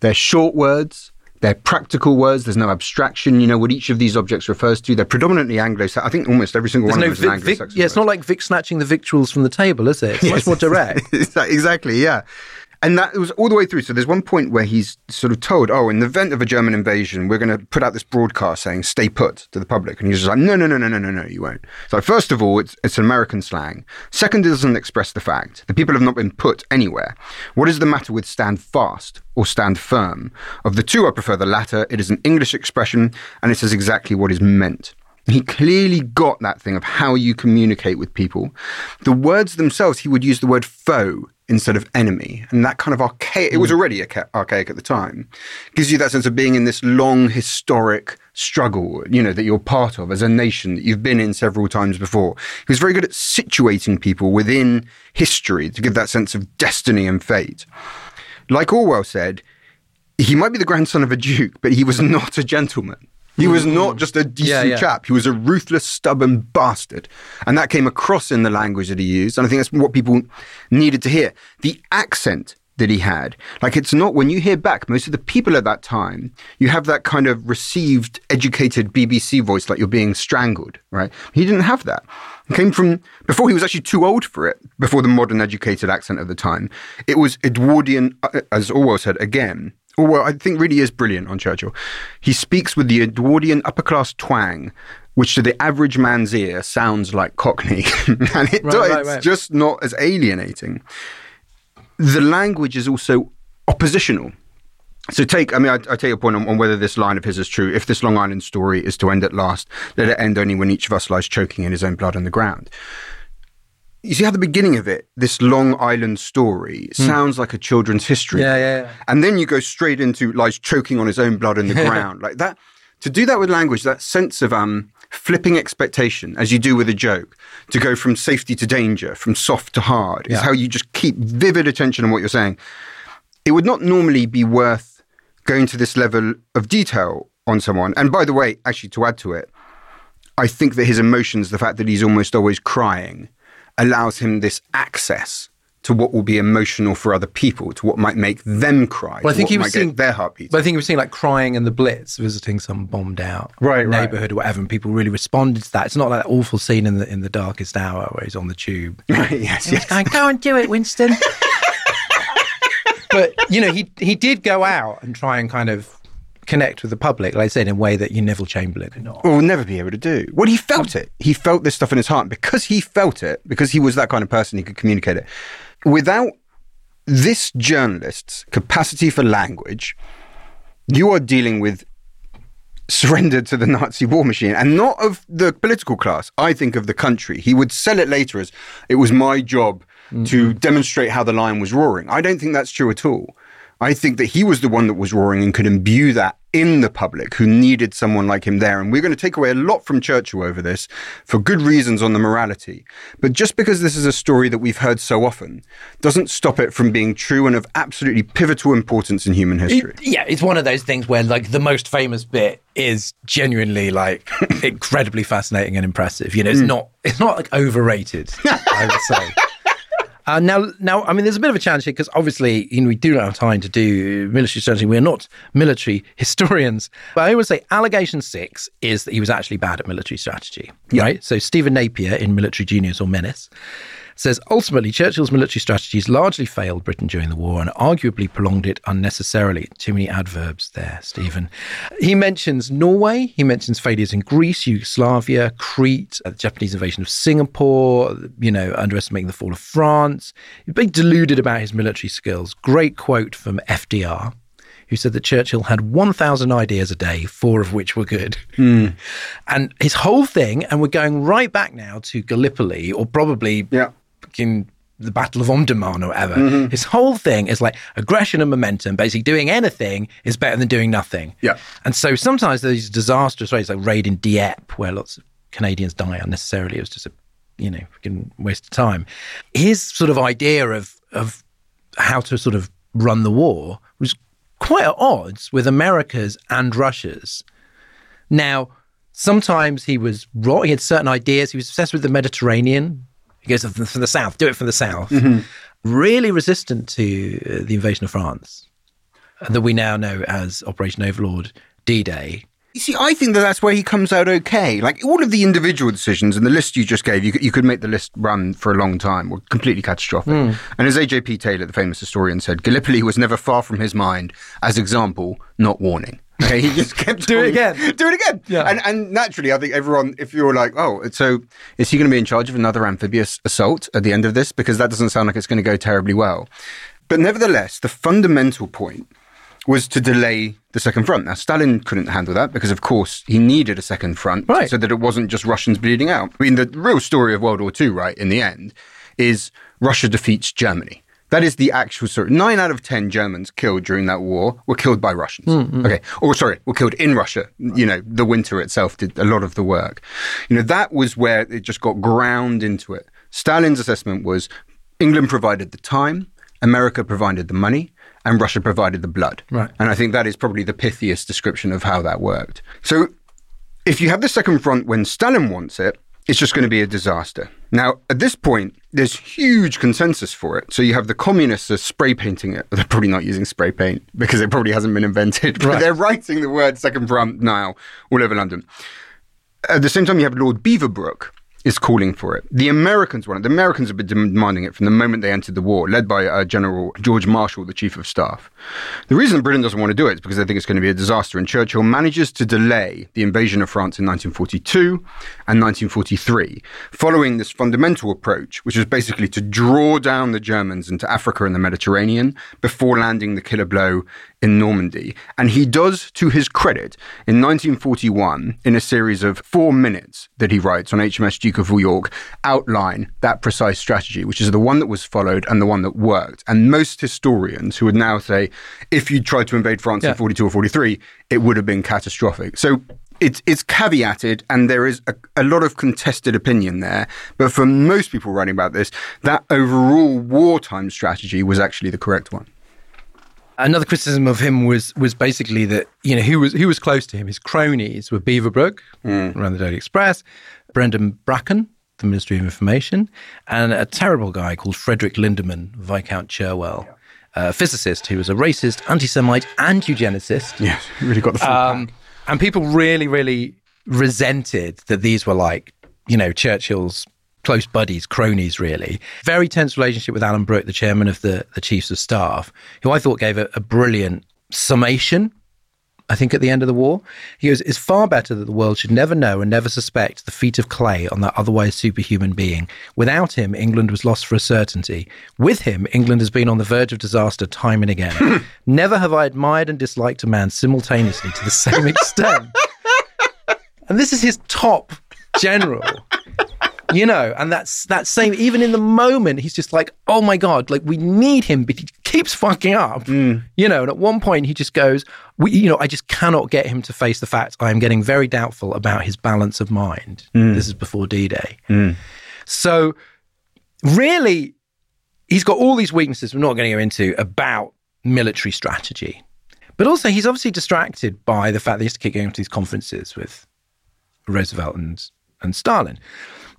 they're short words they're practical words. There's no abstraction. You know what each of these objects refers to. They're predominantly Anglo-Saxon. I think almost every single there's one no of them yeah, it's not like Vic snatching the victuals from the table, is it? It's yes, much more direct. exactly. Yeah. And that was all the way through. So there's one point where he's sort of told, oh, in the event of a German invasion, we're going to put out this broadcast saying, stay put to the public. And he's just like, no, no, no, no, no, no, no, you won't. So first of all, it's, it's an American slang. Second, it doesn't express the fact. The people have not been put anywhere. What is the matter with stand fast or stand firm? Of the two, I prefer the latter. It is an English expression and it says exactly what is meant. He clearly got that thing of how you communicate with people. The words themselves, he would use the word foe instead of enemy. And that kind of archaic, it was mm. already archaic at the time, gives you that sense of being in this long historic struggle, you know, that you're part of as a nation that you've been in several times before. He was very good at situating people within history to give that sense of destiny and fate. Like Orwell said, he might be the grandson of a duke, but he was not a gentleman. He was mm. not just a decent yeah, yeah. chap. He was a ruthless, stubborn bastard. And that came across in the language that he used. And I think that's what people needed to hear. The accent that he had. Like it's not when you hear back, most of the people at that time, you have that kind of received, educated BBC voice, like you're being strangled, right? He didn't have that. He came from before he was actually too old for it, before the modern educated accent of the time. It was Edwardian, uh, as Orwell said again, well, I think really is brilliant on Churchill. He speaks with the Edwardian upper class twang, which to the average man's ear sounds like Cockney, and it right, does, right, right. it's just not as alienating. The language is also oppositional. So take, I mean, I, I take your point on, on, whether this line of his is true. If this Long Island story is to end at last, let it end only when each of us lies choking in his own blood on the ground you see how the beginning of it, this Long Island story, mm. sounds like a children's history. Yeah, yeah, yeah. And then you go straight into lies choking on his own blood in the ground. Like that, to do that with language, that sense of um, flipping expectation, as you do with a joke, to go from safety to danger, from soft to hard, is how you just keep vivid attention on what you're saying. It would not normally be worth going to this level of detail on someone. And by the way, actually, to add to it, I think that his emotions, the fact that he's almost always crying, allows him this access to what will be emotional for other people, to what might make them cry. Well, I think he was seeing their heartbeats. But I think he was seeing like crying in the Blitz, visiting some bombed out right, neighborhood right. or whatever, and people really responded to that. It's not like that awful scene in the in the darkest hour where he's on the tube. Right, yes, yes. Going, Go and do it, Winston. but you know, he he did go out and try and kind of connect with the public, like I said, in a way that you Neville Chamberlain could not. Well, will never be able to do. Well, he felt it. He felt this stuff in his heart. Because he felt it, because he was that kind of person, he could communicate it. Without this journalist's capacity for language, you are dealing with surrender to the Nazi war machine and not of the political class. I think of the country. He would sell it later as it was my job to mm-hmm. demonstrate how the lion was roaring. I don't think that's true at all. I think that he was the one that was roaring and could imbue that in the public who needed someone like him there. And we're going to take away a lot from Churchill over this for good reasons on the morality. But just because this is a story that we've heard so often doesn't stop it from being true and of absolutely pivotal importance in human history. It, yeah, it's one of those things where like the most famous bit is genuinely like incredibly fascinating and impressive. You know, it's mm. not it's not like overrated, I would say. Uh, now, now, I mean, there's a bit of a challenge here because obviously, you know, we do not have time to do military strategy. We're not military historians. But I would say allegation six is that he was actually bad at military strategy, yeah. right? So Stephen Napier in Military Genius or Menace says ultimately Churchill's military strategies largely failed Britain during the war and arguably prolonged it unnecessarily. Too many adverbs there, Stephen. He mentions Norway, he mentions failures in Greece, Yugoslavia, Crete, uh, the Japanese invasion of Singapore, you know, underestimating the fall of France. He's been deluded about his military skills. Great quote from FDR who said that Churchill had 1,000 ideas a day, four of which were good. Mm. And his whole thing, and we're going right back now to Gallipoli, or probably yeah in the Battle of Omdurman or whatever. Mm-hmm. His whole thing is like aggression and momentum. Basically, doing anything is better than doing nothing. Yeah. And so sometimes these disastrous raids, like raid in Dieppe, where lots of Canadians die unnecessarily, it was just a you know fucking waste of time. His sort of idea of of how to sort of run the war was quite at odds with America's and Russia's. Now, sometimes he was wrong. He had certain ideas. He was obsessed with the Mediterranean he goes from the south, do it from the south. Mm-hmm. Really resistant to uh, the invasion of France, that we now know as Operation Overlord D Day. You see, I think that that's where he comes out okay. Like all of the individual decisions and the list you just gave, you could, you could make the list run for a long time, were completely catastrophic. Mm. And as A.J.P. Taylor, the famous historian, said, Gallipoli was never far from his mind as example, not warning. Okay, he just kept do it again, do it again. Yeah, and and naturally, I think everyone, if you're like, oh, so is he going to be in charge of another amphibious assault at the end of this? Because that doesn't sound like it's going to go terribly well. But nevertheless, the fundamental point was to delay the second front. Now, Stalin couldn't handle that because, of course, he needed a second front right. so that it wasn't just Russians bleeding out. I mean, the real story of World War II, right, in the end, is Russia defeats Germany. That is the actual story. Nine out of 10 Germans killed during that war were killed by Russians. Mm-hmm. Okay. Or sorry, were killed in Russia. You know, the winter itself did a lot of the work. You know, that was where it just got ground into it. Stalin's assessment was England provided the time, America provided the money, and Russia provided the blood. Right. And I think that is probably the pithiest description of how that worked. So if you have the second front when Stalin wants it, it's just going to be a disaster. Now, at this point, there's huge consensus for it. So you have the communists are spray painting it. They're probably not using spray paint because it probably hasn't been invented, but right. they're writing the word second front now all over London. At the same time, you have Lord Beaverbrook, is calling for it. The Americans want it. The Americans have been demanding it from the moment they entered the war, led by uh, General George Marshall, the Chief of Staff. The reason Britain doesn't want to do it is because they think it's going to be a disaster, and Churchill manages to delay the invasion of France in 1942 and 1943, following this fundamental approach, which was basically to draw down the Germans into Africa and the Mediterranean before landing the killer blow in Normandy. And he does, to his credit, in 1941, in a series of four minutes that he writes on HMS Duke of York, outline that precise strategy, which is the one that was followed and the one that worked. And most historians who would now say, if you tried to invade France yeah. in 42 or 43, it would have been catastrophic. So it's it's caveated and there is a, a, lot of contested opinion there. But for most people writing about this, that overall wartime strategy was actually the correct one. Another criticism of him was was basically that you know who was who was close to him. His cronies were Beaverbrook, mm. around the Daily Express, Brendan Bracken, the Ministry of Information, and a terrible guy called Frederick Lindemann, Viscount Cherwell, a physicist who was a racist, anti-Semite, and eugenicist. Yes, really got the full um, And people really, really resented that these were like you know Churchill's close buddies, cronies, really. Very tense relationship with Alan Brooke, the chairman of the, the Chiefs of Staff, who I thought gave a, a brilliant summation I think at the end of the war. He goes, It's far better that the world should never know and never suspect the feet of clay on that otherwise superhuman being. Without him, England was lost for a certainty. With him, England has been on the verge of disaster time and again. never have I admired and disliked a man simultaneously to the same extent. and this is his top general you know, and that's that same. Even in the moment, he's just like, "Oh my god, like we need him, but he keeps fucking up." Mm. You know, and at one point he just goes, "We, you know, I just cannot get him to face the fact I am getting very doubtful about his balance of mind." Mm. This is before D-Day, so really, he's got all these weaknesses. We're not going to go into about military strategy, but also he's obviously distracted by the fact that he has to keep going to these conferences with Roosevelt and, and Stalin.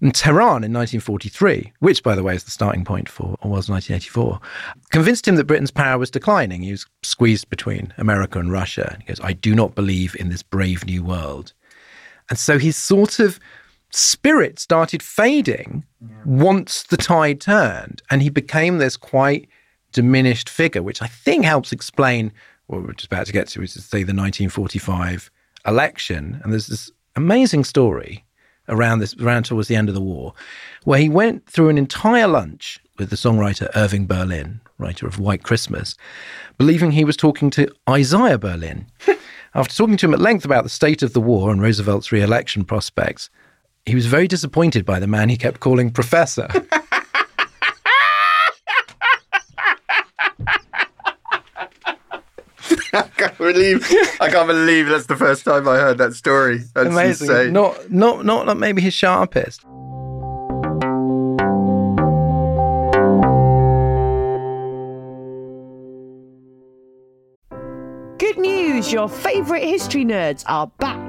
And Tehran in 1943, which, by the way, is the starting point for, Orwell's 1984, convinced him that Britain's power was declining. He was squeezed between America and Russia. And he goes, I do not believe in this brave new world. And so his sort of spirit started fading once the tide turned. And he became this quite diminished figure, which I think helps explain what we're just about to get to, which is, say, the 1945 election. And there's this amazing story around this around towards the end of the war, where he went through an entire lunch with the songwriter Irving Berlin, writer of White Christmas, believing he was talking to Isaiah Berlin. After talking to him at length about the state of the war and Roosevelt's re-election prospects, he was very disappointed by the man he kept calling Professor. can't believe I can't believe that's the first time I heard that story. That's Amazing. insane. Not, not, not, not maybe his sharpest. Good news, your favourite history nerds are back.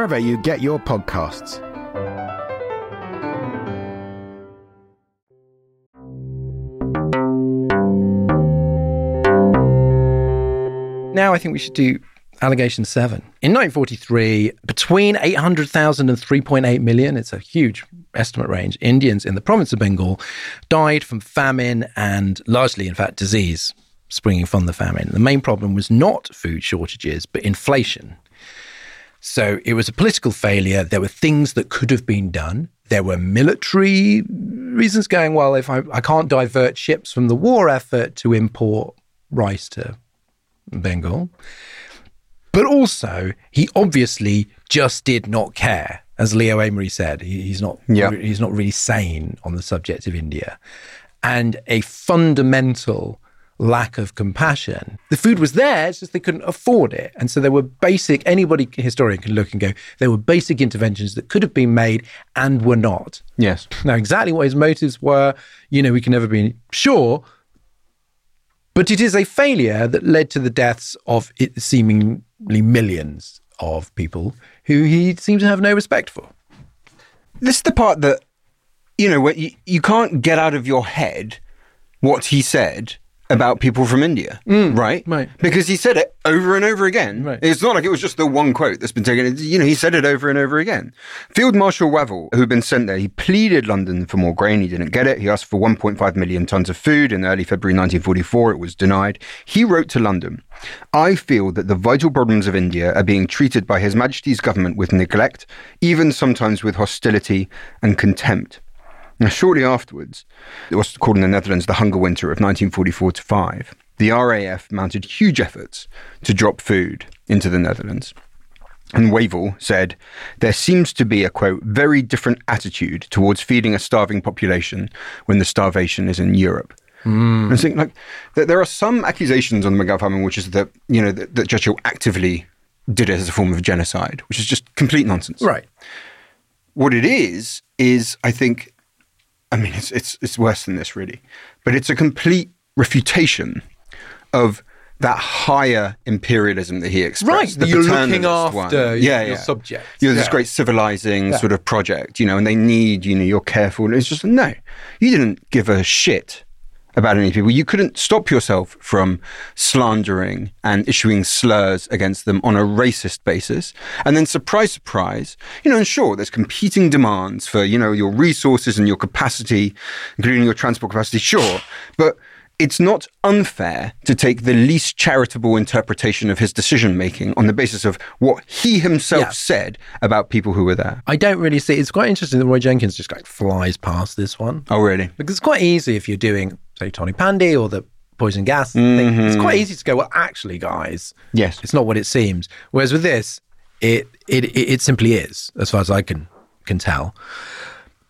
you get your podcasts. Now I think we should do allegation seven. In 1943, between 800,000 and 3.8 million, it's a huge estimate range, Indians in the province of Bengal died from famine and largely, in fact, disease springing from the famine. The main problem was not food shortages, but inflation. So it was a political failure. There were things that could have been done. There were military reasons going, well, if I, I can't divert ships from the war effort to import rice to Bengal. But also, he obviously just did not care. As Leo Amery said, he, he's not Yeah. he's not really sane on the subject of India. And a fundamental lack of compassion. The food was there, it's just they couldn't afford it. And so there were basic, anybody historian can look and go, there were basic interventions that could have been made and were not. Yes. Now, exactly what his motives were, you know, we can never be sure. But it is a failure that led to the deaths of it seemingly millions of people who he seemed to have no respect for. This is the part that, you know, where you, you can't get out of your head what he said about people from India, mm, right? right. Because he said it over and over again. Right. It's not like it was just the one quote that's been taken. You know, he said it over and over again. Field Marshal Wavell, who'd been sent there, he pleaded London for more grain. He didn't get it. He asked for 1.5 million tons of food in early February 1944. It was denied. He wrote to London, I feel that the vital problems of India are being treated by His Majesty's government with neglect, even sometimes with hostility and contempt. Now, shortly afterwards, it was called in the Netherlands the Hunger Winter of 1944 to 5. The RAF mounted huge efforts to drop food into the Netherlands. And Wavell said, There seems to be a quote, very different attitude towards feeding a starving population when the starvation is in Europe. Hmm. And I think like there are some accusations on the famine, which is that, you know, that, that Churchill actively did it as a form of genocide, which is just complete nonsense Right. what it is is I think I mean it's it's it's worse than this really but it's a complete refutation of that higher imperialism that he expressed Right, the you're looking paternalist one. after yeah, your yeah. subjects. you're this great civilizing sort of project you know and they need you know you're careful it's just no you didn't give a shit about any people. You couldn't stop yourself from slandering and issuing slurs against them on a racist basis. And then, surprise, surprise, you know, and sure, there's competing demands for, you know, your resources and your capacity, including your transport capacity, sure. But it's not unfair to take the least charitable interpretation of his decision making on the basis of what he himself Yeah. said about people who were there. I don't really see. It's quite interesting that Roy Jenkins just like flies past this one Oh, really? because it's quite easy if you're doing say Tonypandy or the poison gas thing. It's quite easy to go. Well, actually, guys, Yes. it's not what it seems. Whereas with this, it it it, it simply is, as far as I can can tell.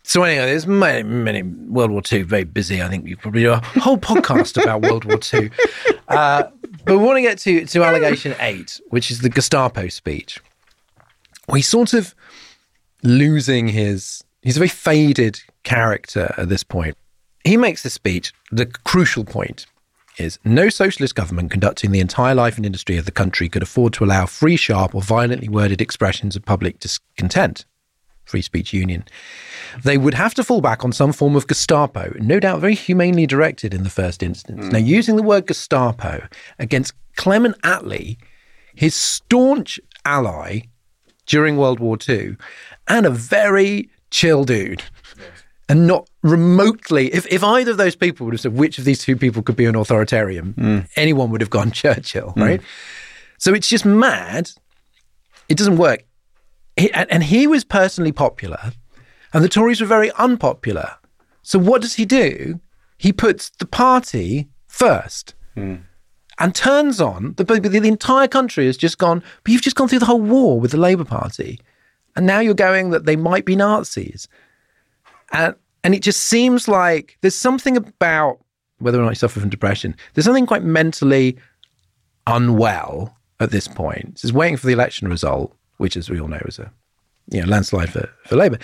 So anyway, there's many, many World War II. Very busy. I think you probably do a whole podcast about World War II. Uh, but we want to get to to allegation eight, which is the Gestapo speech. He's sort of losing his. He's a very faded character at this point. He makes this speech. The crucial point is no socialist government conducting the entire life and industry of the country could afford to allow free, sharp, or violently worded expressions of public discontent. Free Speech Union. They would have to fall back on some form of Gestapo, no doubt very humanely directed in the first instance. Now, mm. using the word Gestapo against Clement Attlee, his staunch ally during World War II, and a very chill dude. And not remotely, if, if either of those people would have said which of these two people could be an authoritarian, mm. anyone would have gone Churchill, mm. right? So it's just mad. It doesn't work. He, and, and he was personally popular, and the Tories were very unpopular. So what does he do? He puts the party first mm. and turns on the, the, the entire country has just gone, but you've just gone through the whole war with the Labour Party. And now you're going that they might be Nazis. And, and it just seems like there's something about whether or not you suffer from depression, there's something quite mentally unwell at this point. He's waiting for the election result, which, as we all know, is a you know, landslide for, for Labour.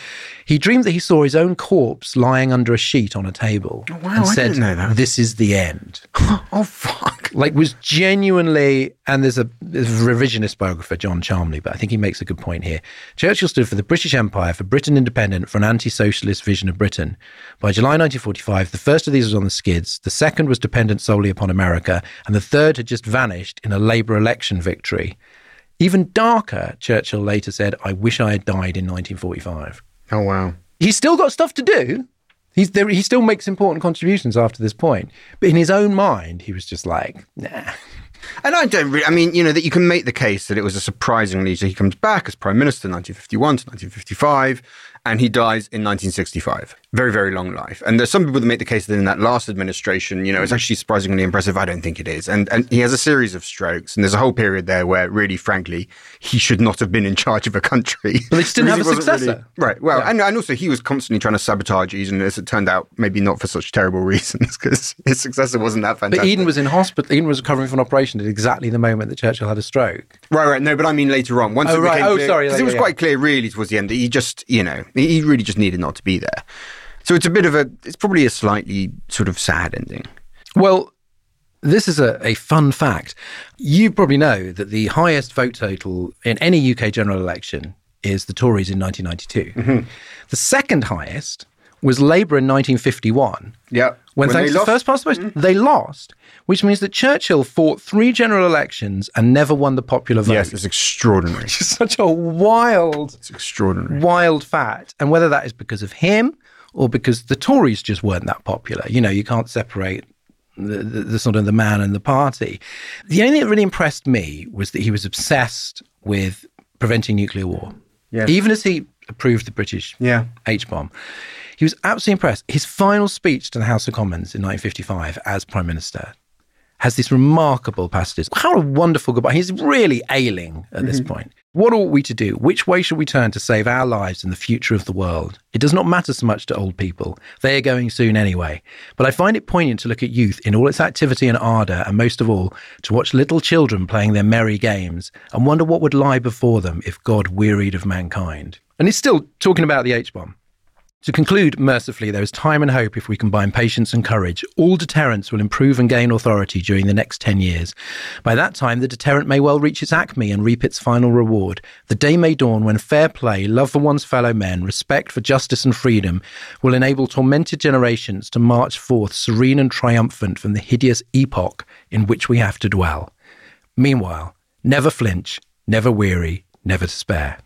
He dreamed that he saw his own corpse lying under a sheet on a table oh, wow, and I said, didn't know that. This is the end. Oh, fuck. Like, was genuinely, and there's a, there's a revisionist biographer, John Charmley, but I think he makes a good point here. Churchill stood for the British Empire, for Britain independent, for an anti socialist vision of Britain. By July 1945, the first of these was on the skids, the second was dependent solely upon America, and the third had just vanished in a Labour election victory. Even darker, Churchill later said, I wish I had died in 1945. Oh, wow. He's still got stuff to do. He's there, he still makes important contributions after this point. But in his own mind, he was just like, nah. And I don't really, I mean, you know, that you can make the case that it was a surprisingly, so he comes back as Prime Minister 1951 to 1955, and he dies in 1965. Very, very long life. And there's some people that make the case that in that last administration, you know, it's actually surprisingly impressive. I don't think it is. And, and he has a series of strokes, and there's a whole period there where, really, frankly, he should not have been in charge of a country. But they just didn't have a successor. right. Well, and, and also he was constantly trying to sabotage Eden, as it turned out, maybe not for such terrible reasons, because his successor wasn't that fantastic. But Eden was in hospital. Eden was recovering from an operation at exactly the moment that Churchill had a stroke. Right, right. No, but I mean later on. Once Oh, it right. became Oh, clear, sorry. 'cause Yeah, it was yeah, quite clear, really, towards the end that he just, you know, he really just needed not to be there. So it's a bit of a, it's probably a slightly sort of sad ending. Well, this is a, a fun fact. You probably know that the highest vote total in any UK general election is the Tories in 1992. Mm-hmm. The second highest was Labour in 1951. Yeah. When, When thanks they to lost. first past the post, mm-hmm. they lost, which means that Churchill fought three general elections and never won the popular vote. Yes, it's extraordinary. Which is such a wild, It's extraordinary. wild fact. And whether that is because of him or because the Tories just weren't that popular. You know, you can't separate the, the, the sort of the man and the party. The only thing that really impressed me was that he was obsessed with preventing nuclear war. Yes. Even as he approved the British Yeah. H bomb. He was absolutely impressed. His final speech to the House of Commons in 1955 as Prime Minister has this remarkable passage. How a wonderful goodbye. He's really ailing at this mm-hmm. point. What ought we to do? Which way shall we turn to save our lives and the future of the world? It does not matter so much to old people. They are going soon anyway. But I find it poignant to look at youth in all its activity and ardour, and most of all, to watch little children playing their merry games and wonder what would lie before them if God wearied of mankind. And he's still talking about the H bomb. To conclude, mercifully, there is time and hope if we combine patience and courage. All deterrents will improve and gain authority during the next 10 years. By that time, the deterrent may well reach its acme and reap its final reward. The day may dawn when fair play, love for one's fellow men, respect for justice and freedom will enable tormented generations to march forth serene and triumphant from the hideous epoch in which we have to dwell. Meanwhile, never flinch, never weary, never despair.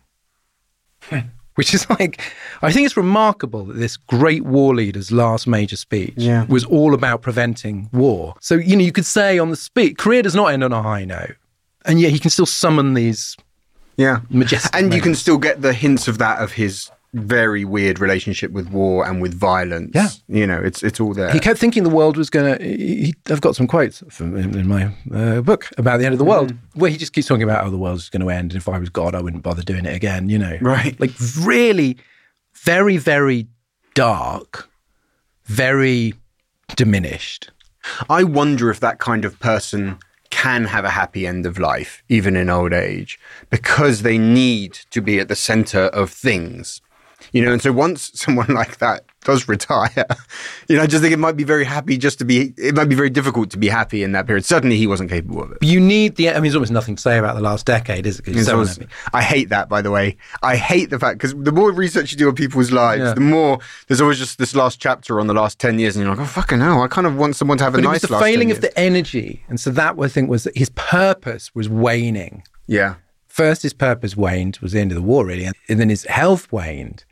Which is like, I think it's remarkable that this great war leader's last major speech Yeah. was all about preventing war. So, you know, you could say on the speech, career does not end on a high note. And yet he can still summon these Yeah. majestic. And you can still get the hints of that of his very weird relationship with war and with violence. Yeah. You know, it's it's all there. He kept thinking the world was going to. I've got some quotes from in, in my uh, book about the end of the world, where he just keeps talking about, "Oh, the world's going to end, and if I was God, I wouldn't bother doing it again." You know, Right. Like really, very, very dark, very diminished. I wonder if that kind of person can have a happy end of life, even in old age, because they need to be at the center of things. You know, and so once someone like that does retire, you know, I just think it might be very happy just to be, it might be very difficult to be happy in that period. Certainly he wasn't capable of it. But you need the. I mean, there's almost nothing to say about the last decade, is it? 'Cause And it's so was- I hate that, by the way. I hate the fact because the more research you do on people's lives, Yeah. the more there's always just this last chapter on the last ten years, and you're like, oh fucking hell, I kind of want someone to have a But it nice was the 10 failing of the energy, and so that I think was that his purpose was waning. yeah. First his purpose waned was the end of the war really and, then his health waned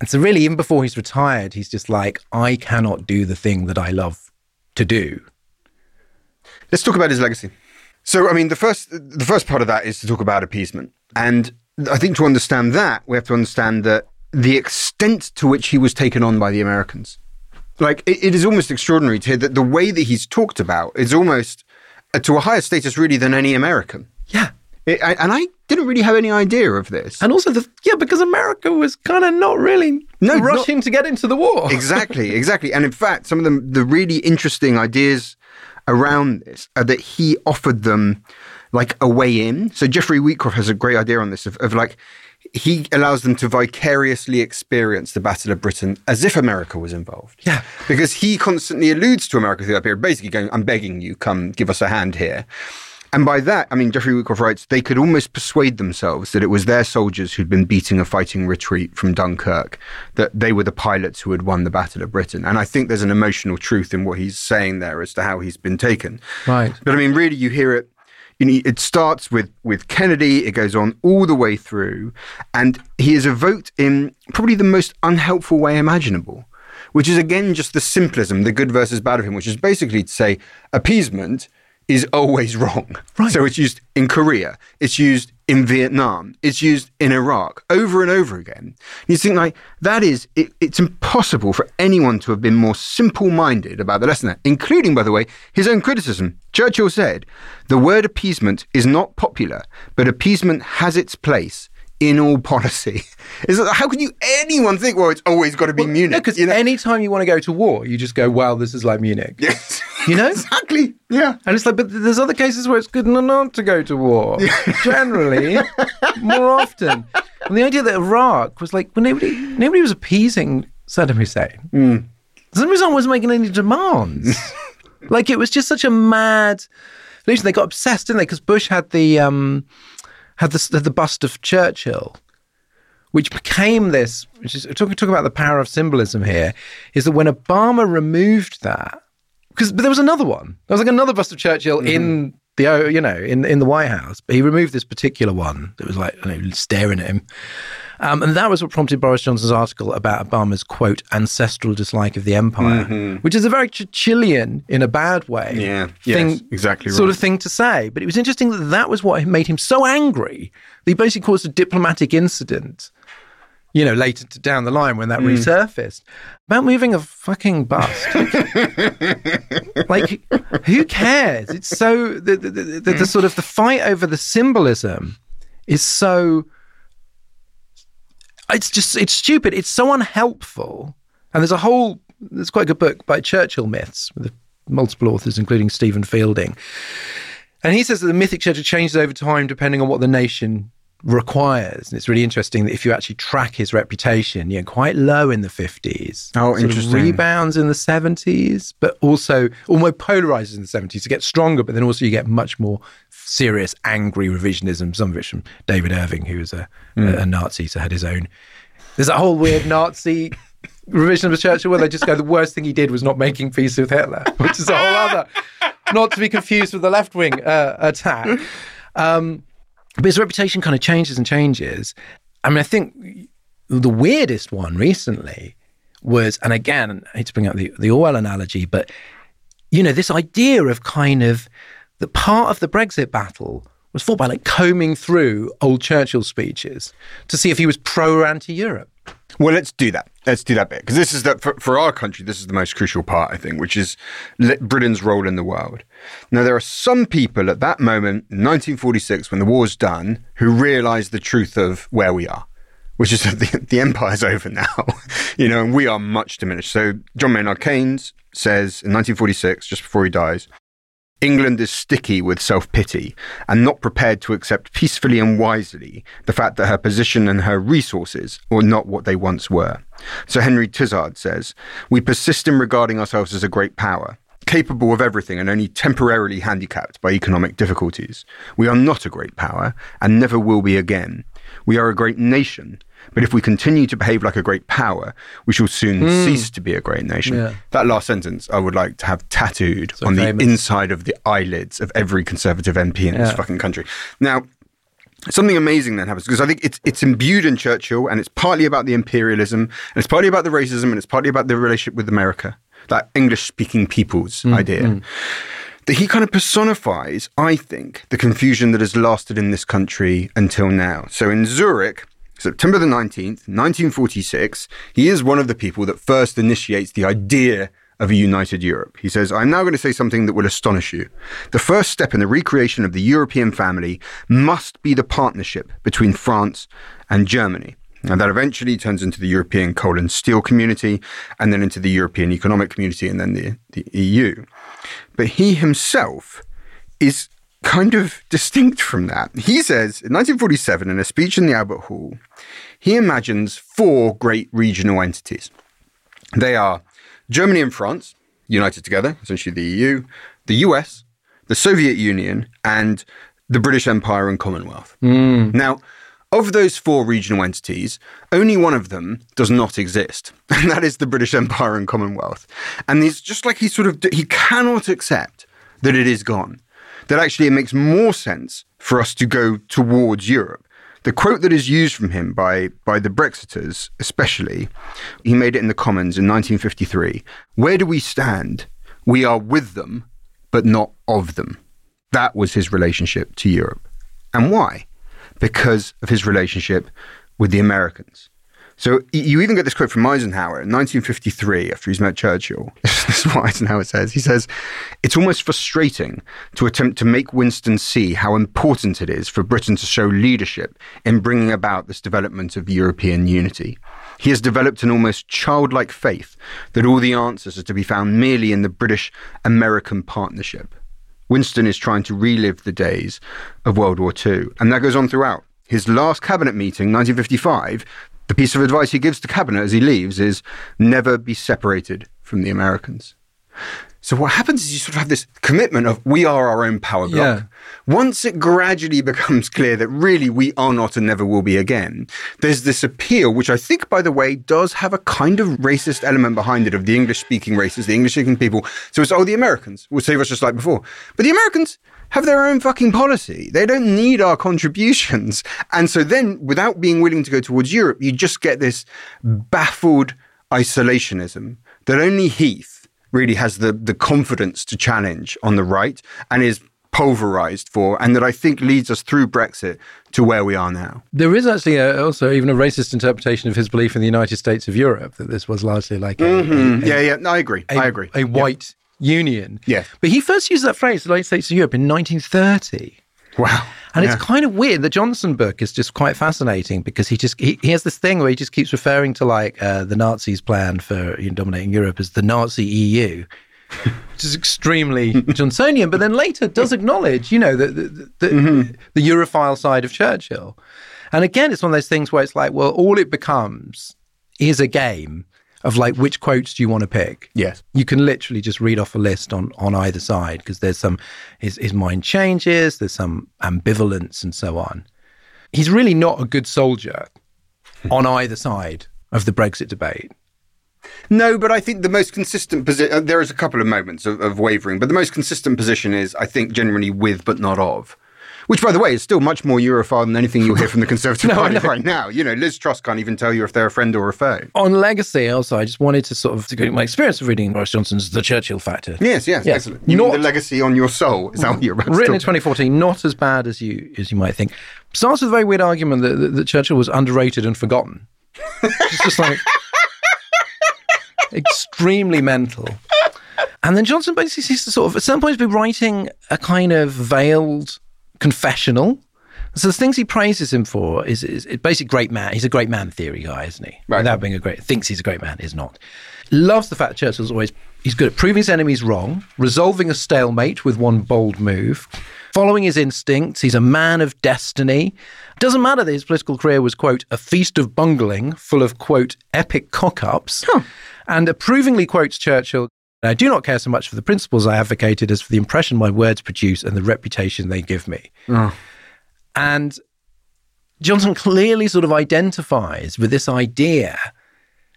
and so really even before he's retired he's just like i cannot do the thing that i love to do Let's talk about his legacy. So, I mean, the first the first part of that is to talk about appeasement, and I think to understand that we have to understand that the extent to which he was taken on by the Americans. Like, it, it is almost extraordinary to hear that the way that he's talked about is almost uh, to a higher status, really, than any American. yeah It, I, and I didn't really have any idea of this. and also the yeah because america was kind of not really No, not- rushing to get into the war exactly, exactly. And in fact, some of the the really interesting ideas around this are that he offered them like a way in. So Geoffrey Wheatcroft has a great idea on this of, of like he allows them to vicariously experience the Battle of Britain as if America was involved. Yeah. Because he constantly alludes to America through that period, basically going, I'm begging you, come give us a hand here. And by that, I mean, Geoffrey Wheatcroft writes, they could almost persuade themselves that it was their soldiers who'd been beating a fighting retreat from Dunkirk, that they were the pilots who had won the Battle of Britain. And I think there's an emotional truth in what he's saying there as to how he's been taken. Right. But I mean, really, you hear it. You know, it starts with with Kennedy. It goes on all the way through, and he is evoked in probably the most unhelpful way imaginable, which is again just the simplism, the good versus bad of him, which is basically to say appeasement is always wrong. Right. So it's used in Korea, it's used in Vietnam, it's used in Iraq over and over again. You think like that is it, it's impossible for anyone to have been more simple-minded about the lesson there, including, by the way, his own criticism. Churchill said, "The word appeasement is not popular, but appeasement has its place." In all policy, is how can you anyone think? Well, it's always got to be Munich. because you know? anytime you want to go to war you just go well this is like munich Yes. you know exactly. Yeah. And it's like, but there's other cases where it's good not- to go to war. Generally, more often. And the idea that Iraq was like, well, nobody, nobody was appeasing Saddam Hussein. Saddam Hussein wasn't making any demands. like it was just such a mad. They got obsessed, didn't they? Because Bush had the um, had the had the bust of Churchill, which became this. Which is talking talking about the power of symbolism here. Is that when Obama removed that because but there was another one. There was like another bust of Churchill mm-hmm. in the you know in in the White House, but he removed this particular one that was like know, staring at him. Um, and that was what prompted Boris Johnson's article about Obama's quote ancestral dislike of the empire, which is a very Churchillian in a bad way. Yeah. thing, Yes, exactly Sort right. of thing to say. But it was interesting that that was what made him so angry. That he basically caused a diplomatic incident you know, later down the line when that Mm. resurfaced about moving a fucking bust. like, who cares? It's so the the, the, the, the sort of the fight over the symbolism is so. It's just it's stupid. It's so unhelpful. And there's a whole there's quite a good book by Churchill myths with multiple authors, including Stephen Fielding. And he says that the mythic Churchill changes over time depending on what the nation requires. And it's really interesting that if you actually track his reputation, you know, quite low in the 50s. Oh, interesting. rebounds in the 70s, but also almost polarizes in the 70s to get stronger, but then also you get much more serious, angry revisionism, some of it from David Irving, who was a, a, a Nazi, so had his own. There's a whole weird Nazi revision of Churchill where they just go, the worst thing he did was not making peace with Hitler, which is a whole other, not to be confused with the left wing uh, attack. Um, but his reputation kind of changes and changes. I mean, I think the weirdest one recently was, and again, I hate to bring up the, the Orwell analogy, but you know, this idea of kind of the part of the Brexit battle was fought by like combing through old Churchill speeches to see if he was pro or anti Europe. Well, let's do that. Let's do that bit because this is that for, for our country. This is the most crucial part, I think, which is Britain's role in the world. Now, there are some people at that moment 1946, when the war's done, who realise the truth of where we are, which is that the, the empire's over now, you know, and we are much diminished. So, John Maynard Keynes says in 1946, just before he dies, England is sticky with self pity and not prepared to accept peacefully and wisely the fact that her position and her resources are not what they once were. Sir Henry Tizard says, We persist in regarding ourselves as a great power, capable of everything and only temporarily handicapped by economic difficulties. We are not a great power and never will be again. We are a great nation. But if we continue to behave like a great power, we shall soon hmm. cease to be a great nation. Yeah. That last sentence I would like to have tattooed on famous. the inside of the eyelids of every conservative MP in this fucking country. Now, something amazing then happens because I think it's it's imbued in Churchill and it's partly about the imperialism and it's partly about the racism and it's partly about the relationship with America, that English speaking people's hmm, idea. Hmm. That he kind of personifies, I think, the confusion that has lasted in this country until now. So in Zurich, September the 19th, 1946, he is one of the people that first initiates the idea of a united Europe. He says, I'm now going to say something that will astonish you. The first step in the recreation of the European family must be the partnership between France and Germany. And that eventually turns into the European coal and steel community, and then into the European economic community, and then the, the EU. But he himself is kind of distinct from that. He says in 1947, in a speech in the Albert Hall, he imagines four great regional entities. They are Germany and France, united together, essentially the EU, the US, the Soviet Union, and the British Empire and Commonwealth. Hmm. Now, of those four regional entities, only one of them does not exist, and that is the British Empire and Commonwealth. And he's just like he sort of he cannot accept that it is gone. That actually it makes more sense for us to go towards Europe. The quote that is used from him by, by the Brexiters, especially, he made it in the Commons in 1953. Where do we stand? We are with them, but not of them. That was his relationship to Europe. And why? Because of his relationship with the Americans. So you even get this quote from Eisenhower in 1953 after he's met Churchill. this is what Eisenhower says. He says, It's almost frustrating to attempt to make Winston see how important it is for Britain to show leadership in bringing about this development of European unity. He has developed an almost childlike faith that all the answers are to be found merely in the British American partnership. Winston is trying to relive the days of World War II. And that goes on throughout. His last cabinet meeting, 1955, the piece of advice he gives to cabinet as he leaves is never be separated from the Americans. So what happens is you sort of have this commitment of we are our own power block. Yeah. Once it gradually becomes clear that really we are not and never will be again, there's this appeal, which I think, by the way, does have a kind of racist element behind it of the English speaking races, the English speaking people. So it's, oh, the Americans will save us just like before. But the Americans have their own fucking policy. They don't need our contributions. And so then, without being willing to go towards Europe, you just get this baffled isolationism that only Heath really has the, the confidence to challenge on the right and is pulverized for, and that I think leads us through Brexit to where we are now. There is actually a, also even a racist interpretation of his belief in the United States of Europe that this was largely like a, mm-hmm. a- Yeah, yeah, no, I agree. I agree. a white union. Yeah. But he first used that phrase, the United States of Europe, in 1930. Wow. And Yeah. it's kind of weird. The Johnson book is just quite fascinating because he just he, he has this thing where he just keeps referring to like uh, the Nazis' plan for you know, dominating Europe as the Nazi EU, which is extremely Johnsonian. But then later does acknowledge, you know, the the, the, Mm-hmm. the Europhile side of Churchill. And again, it's one of those things where it's like, well, all it becomes is a game of like which quotes do you want to pick? Yes. You can literally just read off a list on on either side because there's some his his mind changes, there's some ambivalence and so on. He's really not a good soldier on either side of the Brexit debate. No, but I think the most consistent position. Uh, there is a couple of moments of, of wavering, but the most consistent position is, I think, generally with but not of. Which, by the way, is still much more Europhile than anything you'll hear from the Conservative No, Party right now. You know, Liz Truss can't even tell you if they're a friend or a foe. On legacy, also, I just wanted to sort of to go my experience of reading Boris Johnson's The Churchill Factor. Yes, yes, Yes. excellent. You Not- mean the legacy on your soul. Is that what you're about to Written in 2014, not as bad as you as you might think. Starts with a very weird argument that, that, that Churchill was underrated and forgotten. It's just like extremely mental. And then Johnson basically seems to sort of, at some point be writing a kind of veiled confessional. So the things he praises him for is, is, is basically great man. He's a great man theory guy, isn't he? Right. Without being a great, thinks he's a great man, is not. Loves the fact Churchill's always, he's good at proving his enemies wrong, resolving a stalemate with one bold move, following his instincts. He's a man of destiny. Doesn't matter that his political career was, quote, a feast of bungling full of, quote, epic cock ups. And approvingly quotes Churchill I do not care so much for the principles I advocated as for the impression my words produce and the reputation they give me. Ah. And Johnson clearly sort of identifies with this idea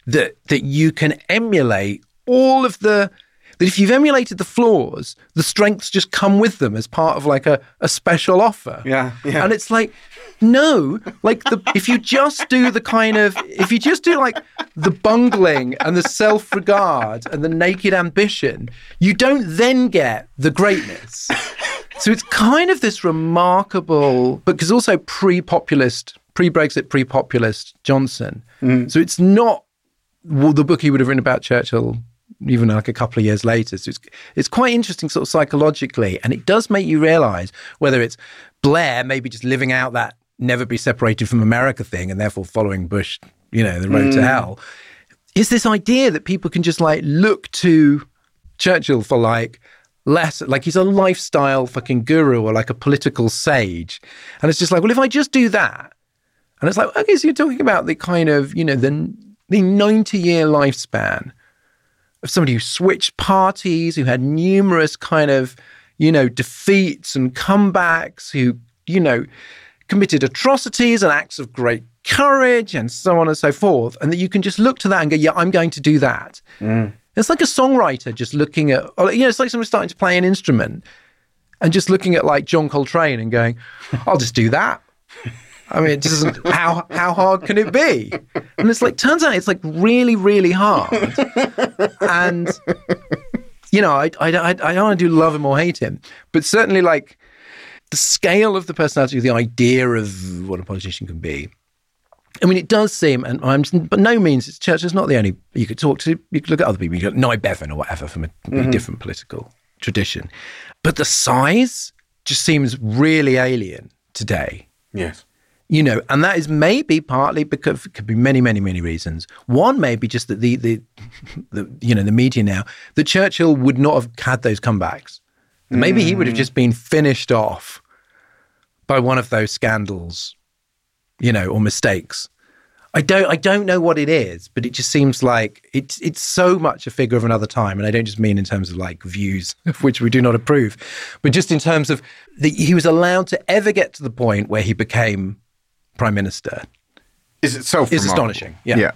that that you can emulate all of the that if you've emulated the flaws, the strengths just come with them as part of like a, a special offer. Yeah, yeah. And it's like, no, like the if you just do the kind of if you just do like the bungling and the self-regard and the naked ambition, you don't then get the greatness. So it's kind of this remarkable, because also pre-populist, pre-Brexit, pre-populist Johnson. Mm. So it's not the book he would have written about Churchill even like a couple of years later. So it's it's quite interesting sort of psychologically, and it does make you realise whether it's Blair maybe just living out that never be separated from America thing and therefore following Bush, you know, the road to mm. hell. Is this idea that people can just like look to Churchill for like less like he's a lifestyle fucking guru or like a political sage. And it's just like, well, if I just do that, and it's like, okay, so you're talking about the kind of, you know, the the 90 year lifespan of somebody who switched parties, who had numerous kind of, you know, defeats and comebacks, who, you know, committed atrocities and acts of great courage and so on and so forth. And that you can just look to that and go, yeah, I'm going to do that. Mm. It's like a songwriter just looking at, you know, it's like someone starting to play an instrument and just looking at like John Coltrane and going, I'll just do that. I mean, it doesn't. How how hard can it be? And it's like turns out it's like really really hard. And you know, I I I, I don't want to do love him or hate him, but certainly like the scale of the personality, the idea of what a politician can be. I mean, it does seem, and I'm but no means it's Church. Churchill's not the only. You could talk to, you could look at other people. You could Nye Bevan or whatever from a completely mm-hmm. different political tradition, but the size just seems really alien today Yes. You know, and that is maybe partly because it could be many, many, many reasons. One may be just that the the, the you know the media now that Churchill would not have had those comebacks. Maybe he would have mm. just been finished off by one of those scandals, you know, or mistakes. I don't I don't know what it is, but it just seems like it's it's so much a figure of another time, and I don't just mean in terms of like views of which we do not approve, but just in terms of that he was allowed to ever get to the point where he became prime minister. Is itself It's remarkable. astonishing, yeah. Yeah.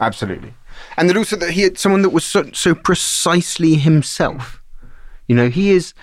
Absolutely. And that also that he had someone that was so, so precisely himself. You know, he is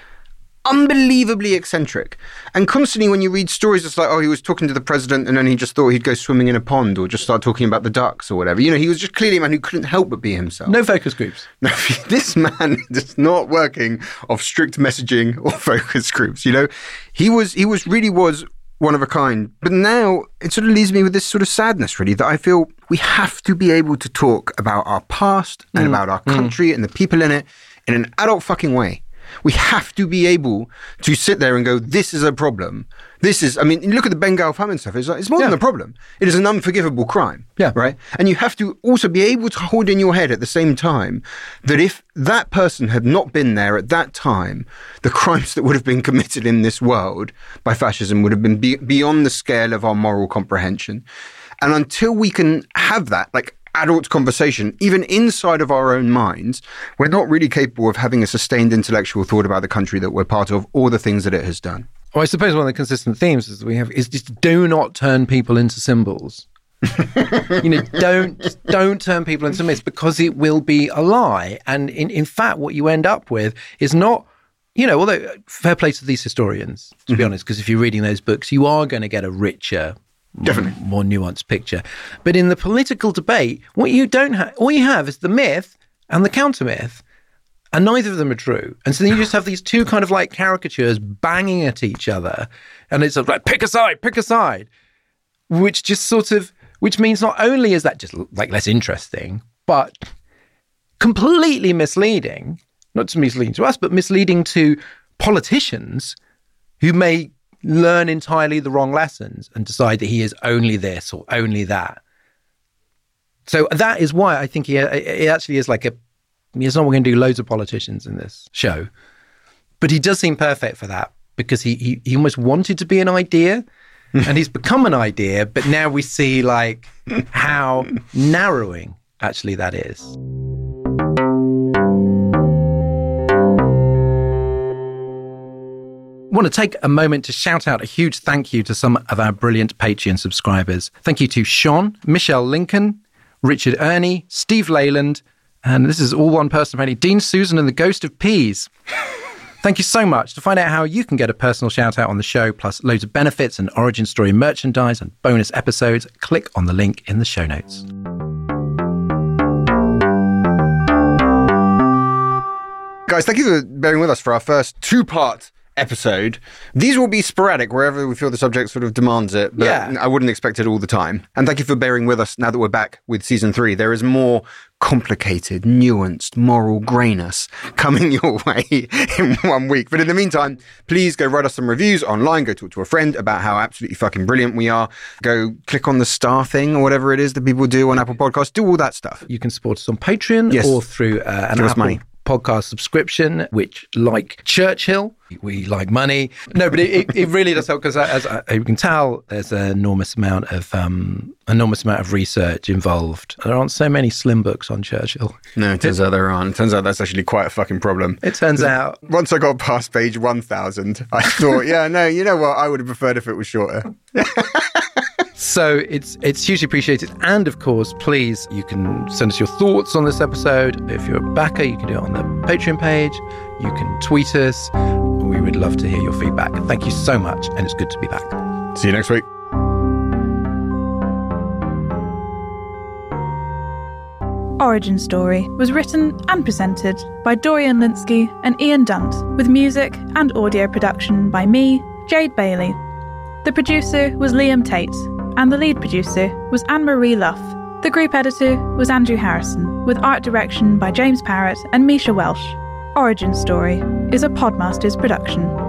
unbelievably eccentric. And constantly when you read stories, it's like, oh, he was talking to the president and then he just thought he'd go swimming in a pond or just start talking about the ducks or whatever. You know, he was just clearly a man who couldn't help but be himself. No focus groups. No, this man is not working off strict messaging or focus groups. You know, he was he was really was one of a kind. But now it sort of leaves me with this sort of sadness, really, that I feel we have to be able to talk about our past and mm. about our mm. country and the people in it in an adult fucking way. We have to be able to sit there and go, this is a problem. This is, I mean, look at the Bengal famine stuff, it's, like, it's more than a problem. It is an unforgivable crime. Yeah. Right? And you have to also be able to hold in your head at the same time that if that person had not been there at that time, the crimes that would have been committed in this world by fascism would have been be- beyond the scale of our moral comprehension. And until we can have that, like adult conversation, even inside of our own minds, we're not really capable of having a sustained intellectual thought about the country that we're part of or the things that it has done. Well, I suppose one of the consistent themes is that we have is just do not turn people into symbols. you know, don't don't turn people into myths because it will be a lie. And in, in fact, what you end up with is not, you know, although uh, fair play to these historians, to be honest, because if you're reading those books, you are going to get a richer, Definitely. m- more nuanced picture. But in the political debate, what you don't have, all you have is the myth and the counter myth and neither of them are true. And so then you just have these two kind of like caricatures banging at each other, and it's sort of like pick a side, pick a side, which just sort of which means not only is that just like less interesting, but completely misleading. Not just misleading to us, but misleading to politicians who may learn entirely the wrong lessons and decide that he is only this or only that. So that is why I think he, he actually is like a it's not we're going to do loads of politicians in this show, but he does seem perfect for that because he he, he almost wanted to be an idea, and he's become an idea. But now we see like how narrowing actually that is. want to take a moment to shout out a huge thank you to some of our brilliant Patreon subscribers. Thank you to Sean, Michelle Lincoln, Richard Ernie, Steve Leyland, and this is all one person apparently, Dean Susan and the Ghost of Peas. Thank you so much. To find out how you can get a personal shout out on the show, plus loads of benefits and origin story merchandise and bonus episodes, click on the link in the show notes. Guys, thank you for bearing with us for our first two part episode. These will be sporadic wherever we feel the subject sort of demands it, but Yeah. I wouldn't expect it all the time. And thank you for bearing with us now that we're back with season three. There is more complicated, nuanced, moral greyness coming your way in one week. But in the meantime, please go write us some reviews online, go talk to a friend about how absolutely fucking brilliant we are. Go click on the star thing or whatever it is that people do on Apple Podcasts. Do all that stuff. You can support us on Patreon Yes. or through uh, an Give Apple money. Podcast subscription, which, like Churchill, we like money. No, but it, it, really does help because, as uh, you can tell, there's an enormous amount of um, enormous amount of research involved. There aren't so many slim books on Churchill. No, it turns out there aren't. It turns out that's actually quite a fucking problem. It turns out Once I got past page 1000, I thought, yeah, no, you know what? I would have preferred if it was shorter. So it's it's hugely appreciated, and of course, please you can send us your thoughts on this episode. If you're a backer, you can do it on the Patreon page. You can tweet us. We would love to hear your feedback. Thank you so much, and it's good to be back. See you next week. Origin Story was written and presented by Dorian Lynskey and Ian Dunt, with music and audio production by me, Jade Bailey. The producer was Liam Tate, and the lead producer was Anne Marie Luff. The group editor was Andrew Harrison, with art direction by James Parrott and Misha Welsh. Origin Story is a Podmasters production.